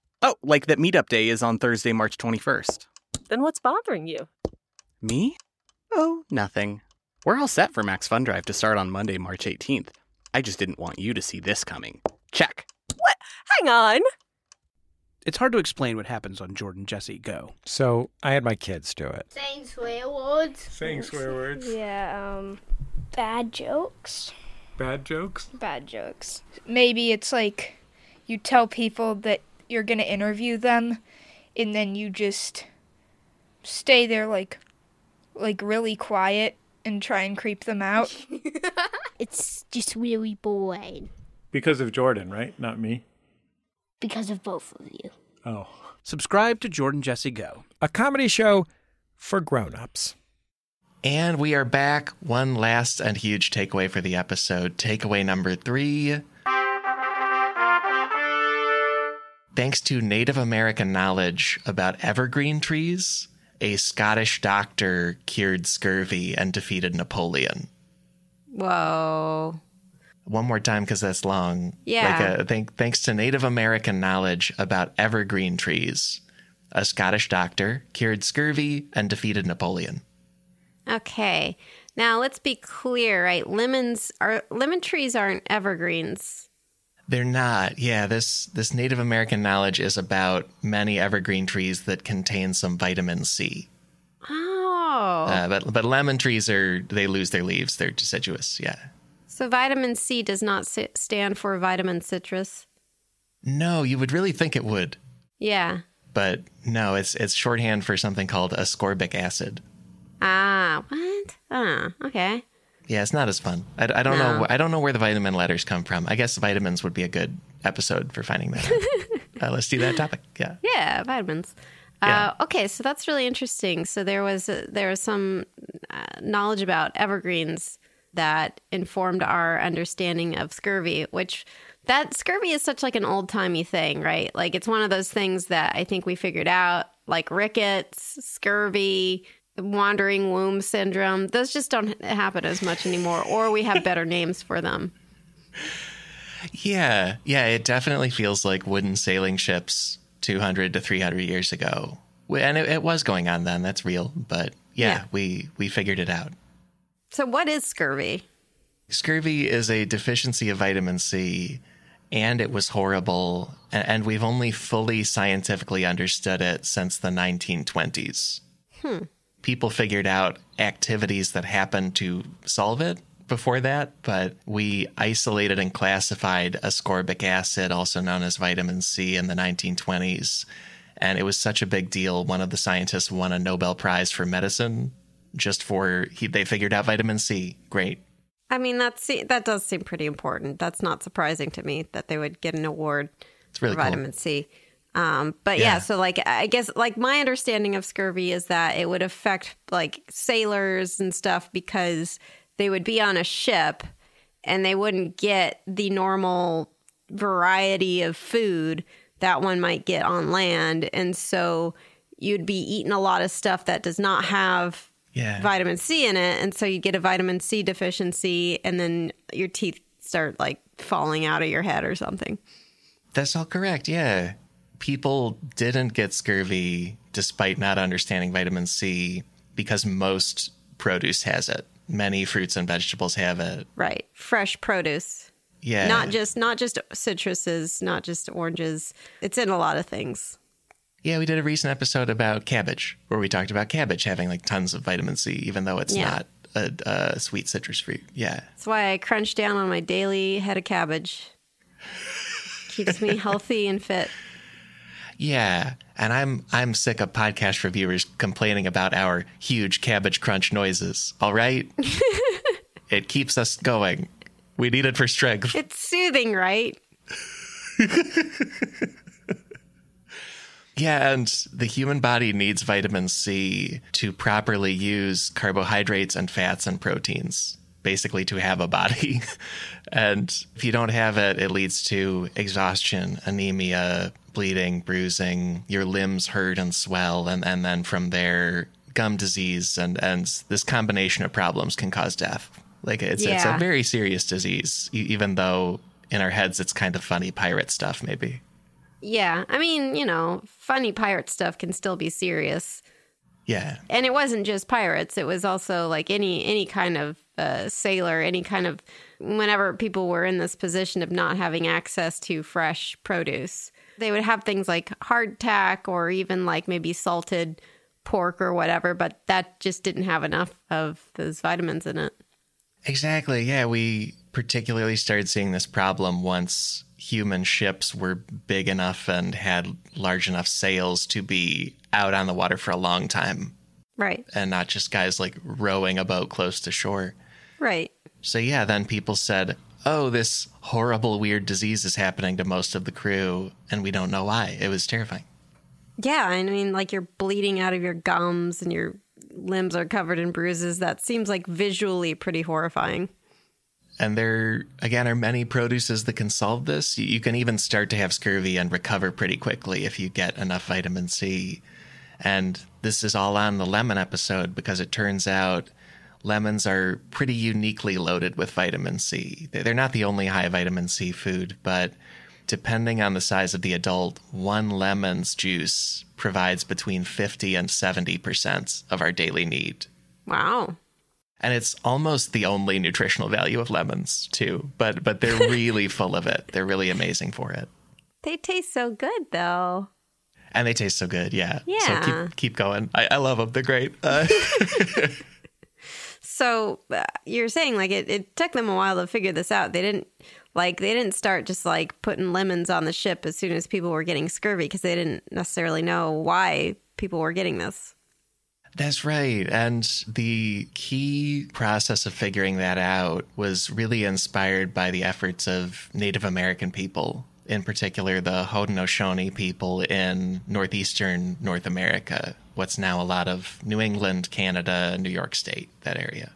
Oh, like that meetup day is on Thursday, March 21st. Then what's bothering you? Me? Oh, nothing. We're all set for Max Fun Drive to start on Monday, March 18th. I just didn't want you to see this coming. Check. What? Hang on. It's hard to explain what happens on Jordan Jesse Go. So I had my kids do it. Saying swear words. Saying swear words. Yeah, um, bad jokes. Bad jokes. bad jokes. Maybe it's like you tell people that you're going to interview them and then you just stay there like like really quiet and try and creep them out. It's just really boring Because of Jordan, right? Not me. because of both of you. Oh. Subscribe to Jordan Jesse Go. A comedy show for grown-ups. And we are back. One last and huge takeaway for the episode. Takeaway number three. Thanks to Native American knowledge about evergreen trees, a Scottish doctor cured scurvy and defeated Napoleon. Whoa. One more time because that's long. Yeah. Like a, thank, thanks to Native American knowledge about evergreen trees, a Scottish doctor cured scurvy and defeated Napoleon. Okay. Now let's be clear, right? Lemons are lemon trees aren't evergreens. They're not. Yeah, this this Native American knowledge is about many evergreen trees that contain some vitamin C. Oh. Uh, but but lemon trees are they lose their leaves. They're deciduous. Yeah. so vitamin C does not si- stand for vitamin citrus. No, you would really think it would, Yeah. but no. It's it's shorthand for something called ascorbic acid. Ah, what? Ah, okay. Yeah, it's not as fun. I, I don't No. know. I don't know where the vitamin letters come from. I guess vitamins would be a good episode for finding that. uh, let's do that topic. Yeah. Yeah, vitamins. Yeah. Uh, okay, so that's really interesting. So there was uh there was some uh, knowledge about evergreens that informed our understanding of scurvy, which that scurvy is such like an old timey thing, right? Like it's one of those things that I think we figured out, like rickets, scurvy, wandering womb syndrome. Those just don't happen as much anymore, or we have better names for them. Yeah, yeah, it definitely feels like wooden sailing ships 200 to 300 years ago. And it, it was going on then, that's real, but yeah, Yeah. we we figured it out. So what is scurvy? Scurvy is a deficiency of vitamin C and it was horrible and we've only fully scientifically understood it since the 1920s. People figured out activities that happened to solve it before that, but we isolated and classified ascorbic acid, also known as vitamin C, in the 1920s. And it was such a big deal. One of the scientists won a Nobel Prize for medicine just for he, they figured out vitamin C. Great. I mean, that's that does seem pretty important. That's not surprising to me that they would get an award It's really for cool. vitamin C. Um, but yeah. Yeah. so like I guess like my understanding of scurvy is that it would affect like sailors and stuff because they would be on a ship and they wouldn't get the normal variety of food that one might get on land, and so you'd be eating a lot of stuff that does not have Yeah. vitamin C in it, and so you get a vitamin C deficiency, and then your teeth start like falling out of your head or something. That's all correct. Yeah. People didn't get scurvy despite not understanding vitamin C because most produce has it. Many fruits and vegetables have it. Right, fresh produce, Yeah. not just not just citruses, not just oranges. It's in a lot of things. Yeah, we did a recent episode about cabbage where we talked about cabbage having like tons of vitamin C, even though it's Yeah. not a, a sweet citrus fruit. Yeah. That's why I crunch down on my daily head of cabbage. Keeps me healthy and fit. Yeah, and I'm I'm sick of podcast reviewers complaining about our huge cabbage crunch noises. All right, it keeps us going. We need it for strength. It's soothing, right? Yeah, and the human body needs vitamin C to properly use carbohydrates and fats and proteins, basically to have a body. and if you don't have it, it leads to exhaustion, anemia, bleeding, bruising, your limbs hurt and swell, and, and then from there, gum disease and, and this combination of problems can cause death. Like it's it's a very serious disease, even though in our heads it's kind of funny pirate stuff, maybe. Yeah. I mean, you know, funny pirate stuff can still be serious. Yeah. And it wasn't just pirates, it was also like any any kind of uh, sailor, any kind of whenever people were in this position of not having access to fresh produce. They would have things like hardtack or even like maybe salted pork or whatever, but that just didn't have enough of those vitamins in it. Exactly. Yeah, we particularly started seeing this problem once human ships were big enough and had large enough sails to be out on the water for a long time Right. and not just guys like rowing a boat close to shore. Right. So, yeah, then people said, oh, this horrible, weird disease is happening to most of the crew, and we don't know why. It was terrifying. Yeah, I mean, like you're bleeding out of your gums and your limbs are covered in bruises. That seems like visually pretty horrifying. And there, again, are many produces that can solve this. You, you can even start to have scurvy and recover pretty quickly if you get enough vitamin C. And this is all on the lemon episode because it turns out lemons are pretty uniquely loaded with vitamin C. They- They're not the only high vitamin C food, but depending on the size of the adult, one lemon's juice provides between 50 and 70% of our daily need. Wow. And it's almost the only nutritional value of lemons, too. But but they're really full of it. They're really amazing for it. They taste so good, though. And they taste so good, yeah. Yeah. So keep keep going. I, I love them. They're great. Uh, So uh, you're saying like it, it took them a while to figure this out. They didn't like they didn't start just like putting lemons on the ship as soon as people were getting scurvy because they didn't necessarily know why people were getting this. That's right. And the key process of figuring that out was really inspired by the efforts of Native American people, in particular the Haudenosaunee people in northeastern North America, what's now a lot of New England, Canada, New York State, that area.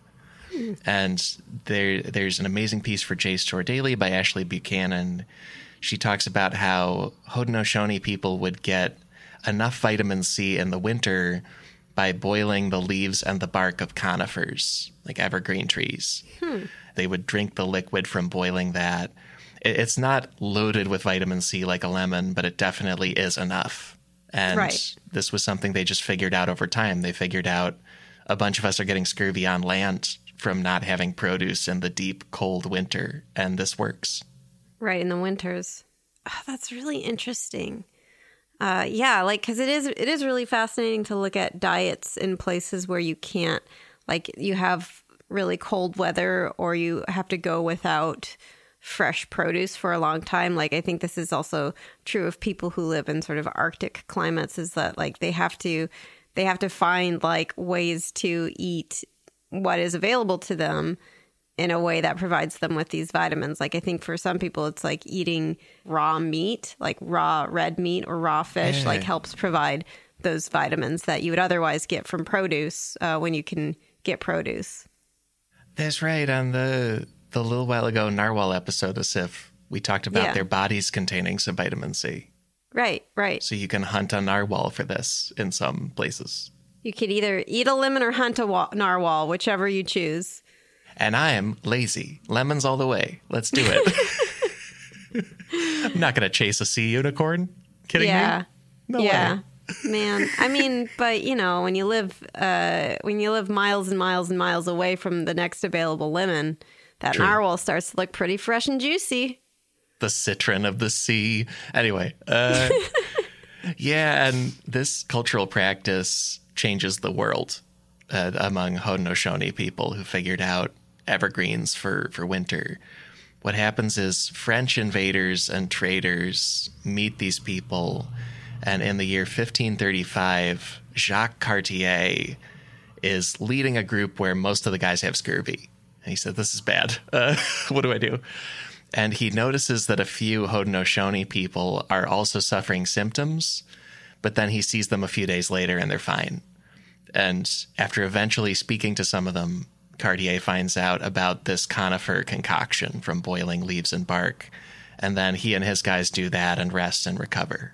And there, there's an amazing piece for JSTOR Daily by Ashley Buchanan. She talks about how Haudenosaunee people would get enough vitamin C in the winter by boiling the leaves and the bark of conifers, like evergreen trees. Hmm. They would drink the liquid from boiling that. It- It's not loaded with vitamin C like a lemon, but it definitely is enough. And Right. this was something they just figured out over time. They figured out a bunch of us are getting scurvy on land from not having produce in the deep, cold winter, and this works. Right in the winters. Oh, that's really interesting. Uh, yeah, like because it is it is really fascinating to look at diets in places where you can't like you have really cold weather or you have to go without fresh produce for a long time. Like I think this is also true of people who live in sort of arctic climates is that like they have to they have to find like ways to eat what is available to them in a way that provides them with these vitamins. Like I think for some people it's like eating raw meat, like raw red meat or raw fish, like helps provide those vitamins that you would otherwise get from produce uh, when you can get produce. That's right. On the the little while ago narwhal episode of SIF, we talked about Yeah. their bodies containing some vitamin C. Right, right. So you can hunt a narwhal for this in some places. You could either eat a lemon or hunt a wa- narwhal, whichever you choose. And I'm lazy. Lemons all the way. Let's do it. I'm not going to chase a sea unicorn. Kidding yeah. me? No yeah. way. Man, I mean, but you know, when you live uh when you live miles and miles and miles away from the next available lemon, that True. narwhal starts to look pretty fresh and juicy. the citron of the sea. Anyway, uh, yeah, and this cultural practice changes the world uh, among Haudenosaunee people who figured out evergreens for, for winter. what happens is French invaders and traders meet these people, and in the year 1535, Jacques Cartier is leading a group where most of the guys have scurvy. And he said, This is bad. Uh, what do I do? And he notices that a few Haudenosaunee people are also suffering symptoms, but then he sees them a few days later and they're fine. And after eventually speaking to some of them, Cartier finds out about this conifer concoction from boiling leaves and bark. And then he and his guys do that and rest and recover.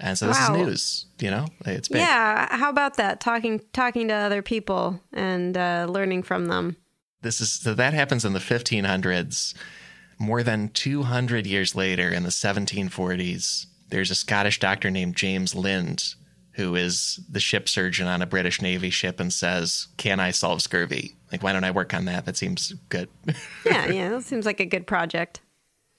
And so this Wow. is news, you know? It's big. Yeah, how about that? Talking talking to other people and uh, learning from them. This is so that happens in the 1500s. More than 200 years later, in the 1740s, there's a Scottish doctor named James Lind who is the ship surgeon on a British Navy ship and says, "Can I solve scurvy? Like, why don't I work on that? That seems good." Yeah, yeah, that seems like a good project.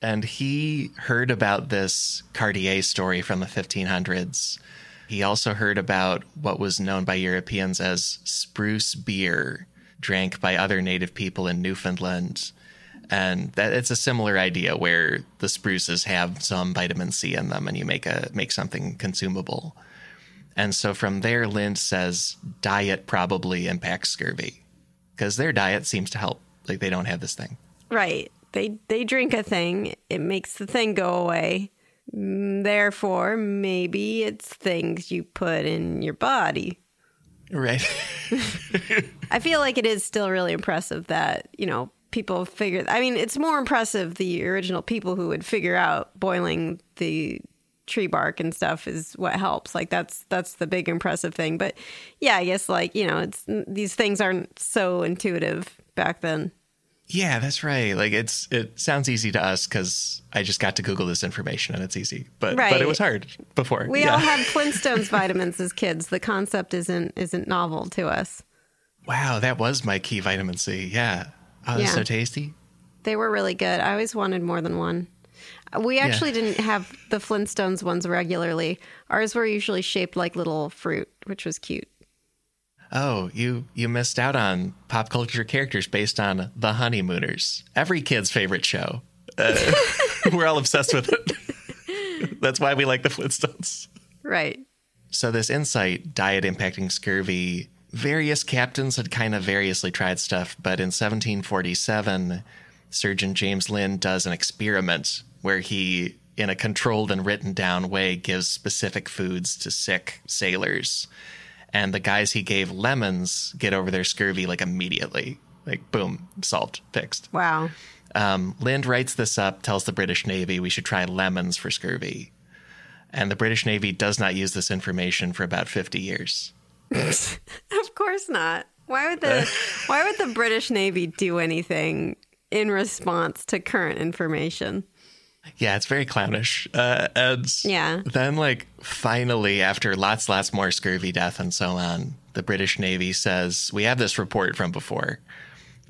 and he heard about this Cartier story from the 1500s. He also heard about what was known by Europeans as spruce beer, drank by other native people in Newfoundland. And that it's a similar idea where the spruces have some vitamin C in them and you make a make something consumable. And so from there Lind says diet probably impacts scurvy because their diet seems to help. Like they don't have this thing. Right. They they drink a thing, it makes the thing go away. Mm, Therefore, maybe it's things you put in your body. Right. I feel like it is still really impressive that, you know, people figure I mean, it's more impressive the original people who would figure out boiling the tree bark and stuff is what helps. Like that's that's the big impressive thing. But yeah, I guess like, you know, it's these things aren't so intuitive back then. Yeah, that's right. Like it's it sounds easy to us because I just got to Google this information and it's easy, but but it was hard before. We yeah. all had Flintstones vitamins as kids. The concept isn't isn't novel to us. wow, that was my key vitamin C. Yeah, oh, Yeah. so tasty. They were really good. I always wanted more than one. Uh, we actually didn't have the Flintstones ones regularly. Ours were usually shaped like little fruit, which was cute. Oh, you you missed out on pop culture characters based on the Honeymooners, every kid's favorite show. Uh, we're all obsessed with it. that's why we like the Flintstones. Right. So this insight, diet impacting scurvy, various captains had kind of variously tried stuff, but in 1747, Surgeon James Lind does an experiment where he, in a controlled and written down way, gives specific foods to sick sailors. And the guys he gave lemons get over their scurvy like immediately. Like, boom, solved, fixed. Wow. Um, Lind writes this up, tells the British Navy we should try lemons for scurvy. And the British Navy does not use this information for about 50 years. Of course not. Why would the Why would the British Navy do anything in response to current information? Yeah, it's very clownish. Uh, and Yeah. then, like, finally, after lots, lots more scurvy death and so on, the British Navy says, We have this report from before.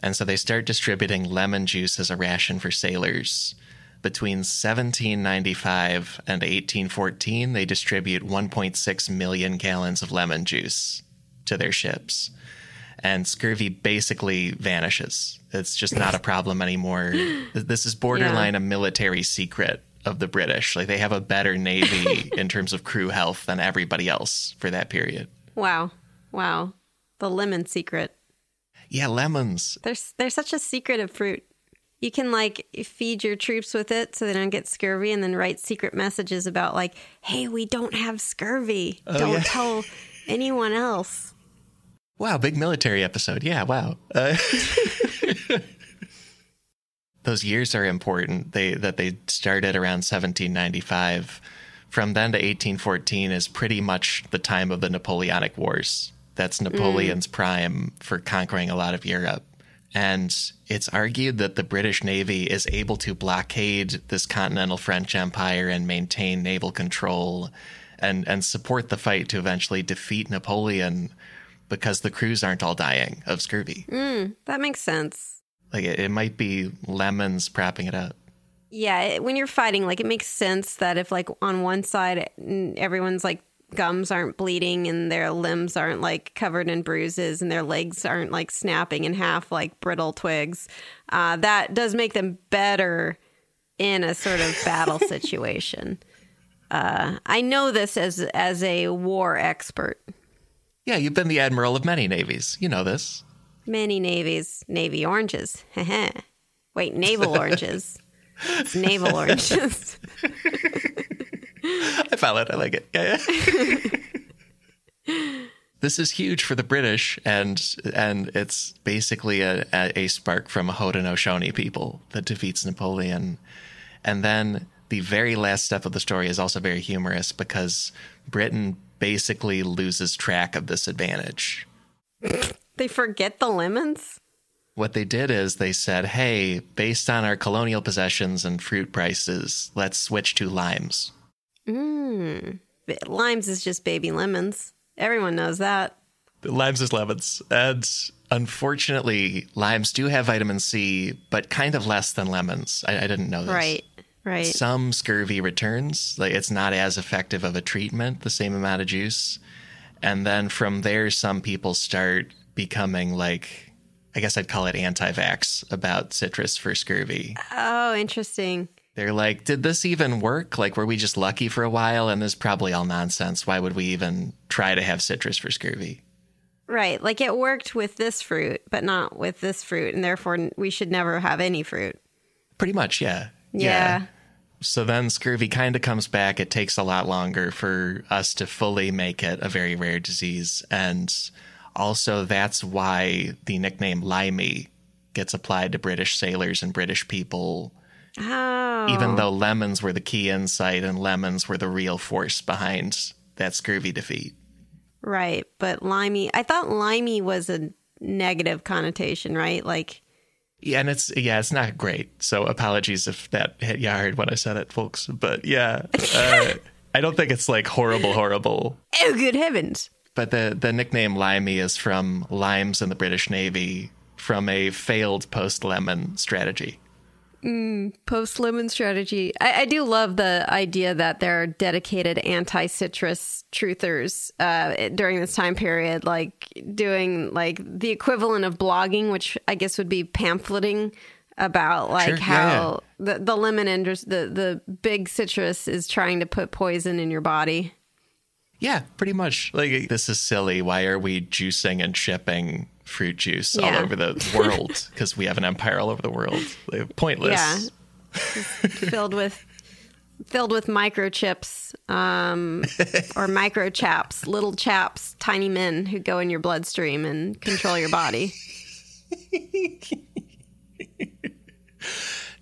And so they start distributing lemon juice as a ration for sailors. Between 1795 and 1814, they distribute 1.6 million gallons of lemon juice to their ships. And scurvy basically vanishes. It's just not a problem anymore. This is borderline a military secret of the British. Like they have a better navy in terms of crew health than everybody else for that period. Wow. Wow. The lemon secret. Yeah, lemons. There's there's such a secretive fruit. You can like feed your troops with it so they don't get scurvy and then write secret messages about like, "Hey, we don't have scurvy. Oh, don't yeah. tell anyone else." Wow, big military episode. Yeah, wow. Uh, those years are important. They that they started around 1795. From then to 1814 is pretty much the time of the Napoleonic Wars. That's Napoleon's prime for conquering a lot of Europe. And it's argued that the British Navy is able to blockade this continental French Empire and maintain naval control and, and support the fight to eventually defeat Napoleon because the crews aren't all dying of scurvy. That makes sense. Like it, it might be lemons propping it up. Yeah, it- when you're fighting, like it makes sense that if like on one side mm, everyone's like gums aren't bleeding and their limbs aren't like covered in bruises and their legs aren't like snapping in half like brittle twigs. Uh, that does make them better in a sort of battle situation. Uh, I know this as as a war expert. Yeah, you've been the admiral of many navies. You know this. Many navies, navy oranges. Wait, naval oranges. It's naval oranges. I follow it. I like it. Yeah, yeah. this is huge for the British, and and it's basically a, a, a spark from a Haudenosaunee people that defeats Napoleon. And then the very last step of the story is also very humorous because Britain basically loses track of this advantage. they forget the lemons? What they did is they said, hey, based on our colonial possessions and fruit prices, let's switch to limes. Mmm. Limes is just baby lemons. Everyone knows that. Limes is lemons. And unfortunately, limes do have vitamin C, but kind of less than lemons. I, I didn't know this. Right, right. Some scurvy returns. Like it's not as effective of a treatment, the same amount of juice. And then from there, some people start becoming like, I guess I'd call it anti vax about citrus for scurvy. Oh, interesting. They're like, did this even work? Like, were we just lucky for a while? And this is probably all nonsense. Why would we even try to have citrus for scurvy? Right. Like it worked with this fruit, but not with this fruit. And therefore, we should never have any fruit. Pretty much, yeah. Yeah. So then scurvy kind of comes back. It takes a lot longer for us to fully make it a very rare disease. And also, that's why the nickname limey gets applied to British sailors and British people Oh. even though lemons were the key insight and lemons were the real force behind that scurvy defeat. Right. But limey, I thought limey was a negative connotation, right? Like, Yeah, and it's yeah, it's not great. So apologies if that hit you hard when I said it, folks. But yeah, uh, I don't think it's like horrible, horrible. oh, good heavens. But the the nickname Limey is from limes in the British Navy from a failed post lemon strategy. Post lemon strategy. I, I do love the idea that there are dedicated anti citrus truthers uh, during this time period, like doing like the equivalent of blogging, which I guess would be pamphleting about like Sure, yeah, how The, the lemon industry, the, the big citrus is trying to put poison in your body. Yeah, pretty much. Like this is silly. Why are we juicing and shipping fruit juice all over the world? Because we have an empire all over the world. Pointless. Yeah. filled with filled with microchips um, or microchaps, little chaps, tiny men who go in your bloodstream and control your body.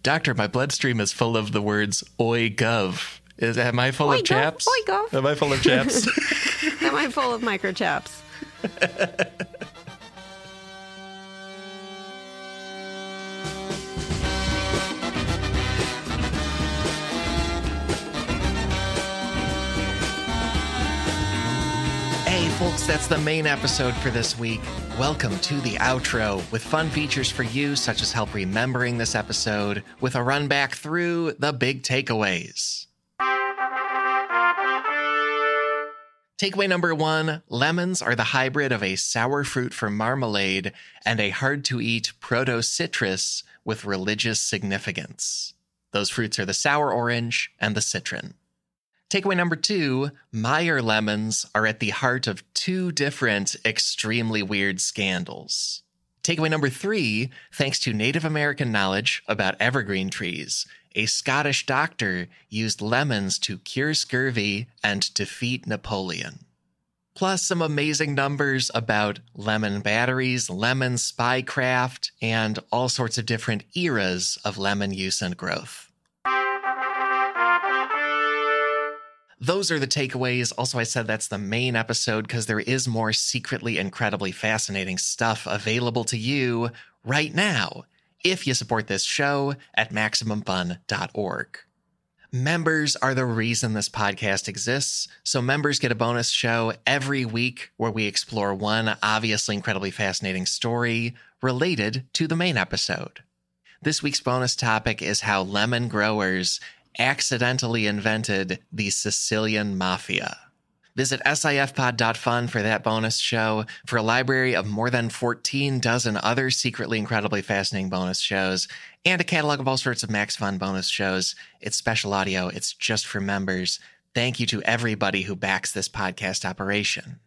Doctor, my bloodstream is full of the words "oi gov." Is am I full Oi, of gov, chaps? oi, gov. Am I full of chaps? Am I full of microchaps? folks, that's the main episode for this week. Welcome to the outro with fun features for you, such as help remembering this episode with a run back through the big takeaways. Takeaway number one lemons are the hybrid of a sour fruit for marmalade and a hard to eat proto citrus with religious significance. Those fruits are the sour orange and the citron. Takeaway number two Meyer lemons are at the heart of two different extremely weird scandals. Takeaway number three thanks to Native American knowledge about evergreen trees, a Scottish doctor used lemons to cure scurvy and defeat Napoleon. Plus, some amazing numbers about lemon batteries, lemon spycraft, and all sorts of different eras of lemon use and growth. Those are the takeaways. Also, I said that's the main episode because there is more secretly incredibly fascinating stuff available to you right now if you support this show at MaximumFun.org. Members are the reason this podcast exists. So, members get a bonus show every week where we explore one obviously incredibly fascinating story related to the main episode. This week's bonus topic is how lemon growers accidentally invented the Sicilian Mafia. Visit sifpod.fun for that bonus show, for a library of more than 14 dozen other secretly incredibly fascinating bonus shows, and a catalog of all sorts of Max Fun bonus shows. It's special audio, it's just for members. Thank you to everybody who backs this podcast operation.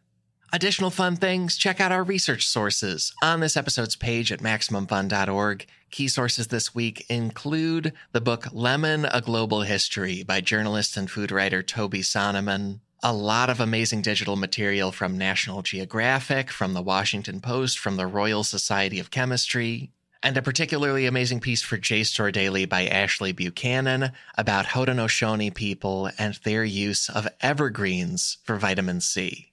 Additional fun things, check out our research sources on this episode's page at MaximumFun.org. Key sources this week include the book Lemon, A Global History by journalist and food writer Toby Sonneman. A lot of amazing digital material from National Geographic, from the Washington Post, from the Royal Society of Chemistry, and a particularly amazing piece for JSTOR Daily by Ashley Buchanan about Haudenosaunee people and their use of evergreens for vitamin C.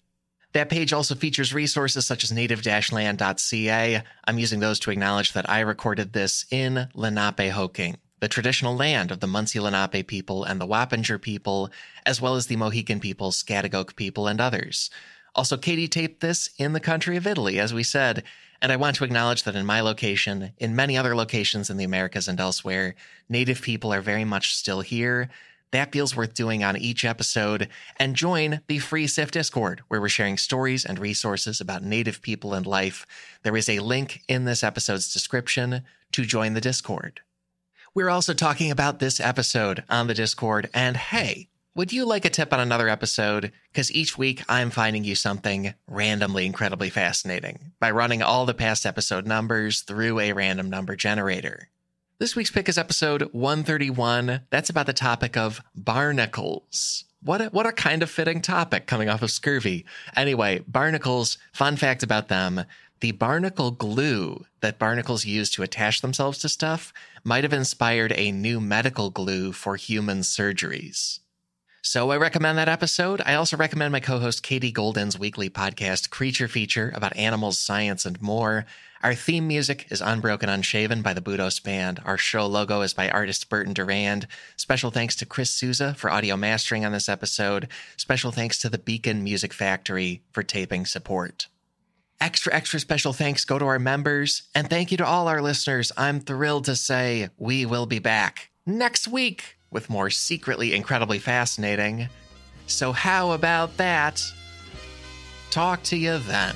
That page also features resources such as native-land.ca. I'm using those to acknowledge that I recorded this in Lenapehoking, the traditional land of the Munsee Lenape people and the Wappinger people, as well as the Mohican people, Schaghticoke people, and others. Also, Katie taped this in the country of Italy, as we said, and I want to acknowledge that in my location, in many other locations in the Americas and elsewhere, Native people are very much still here. That feels worth doing on each episode. And join the free SIF Discord, where we're sharing stories and resources about Native people and life. There is a link in this episode's description to join the Discord. We're also talking about this episode on the Discord. And hey, would you like a tip on another episode? Because each week I'm finding you something randomly incredibly fascinating by running all the past episode numbers through a random number generator. This week's pick is episode 131. That's about the topic of barnacles. What a, what a kind of fitting topic coming off of scurvy. Anyway, barnacles, fun fact about them. The barnacle glue that barnacles use to attach themselves to stuff might have inspired a new medical glue for human surgeries. So I recommend that episode. I also recommend my co-host Katie Goldin's weekly podcast, Creature Feature, about animals, science, and more. Our theme music is Unbroken Unshaven by the Budos Band. Our show logo is by artist Burton Durand. Special thanks to Chris Souza for audio mastering on this episode. Special thanks to the Beacon Music Factory for taping support. Extra, extra special thanks go to our members, and thank you to all our listeners. I'm thrilled to say we will be back next week with more secretly incredibly fascinating. So, how about that? Talk to you then.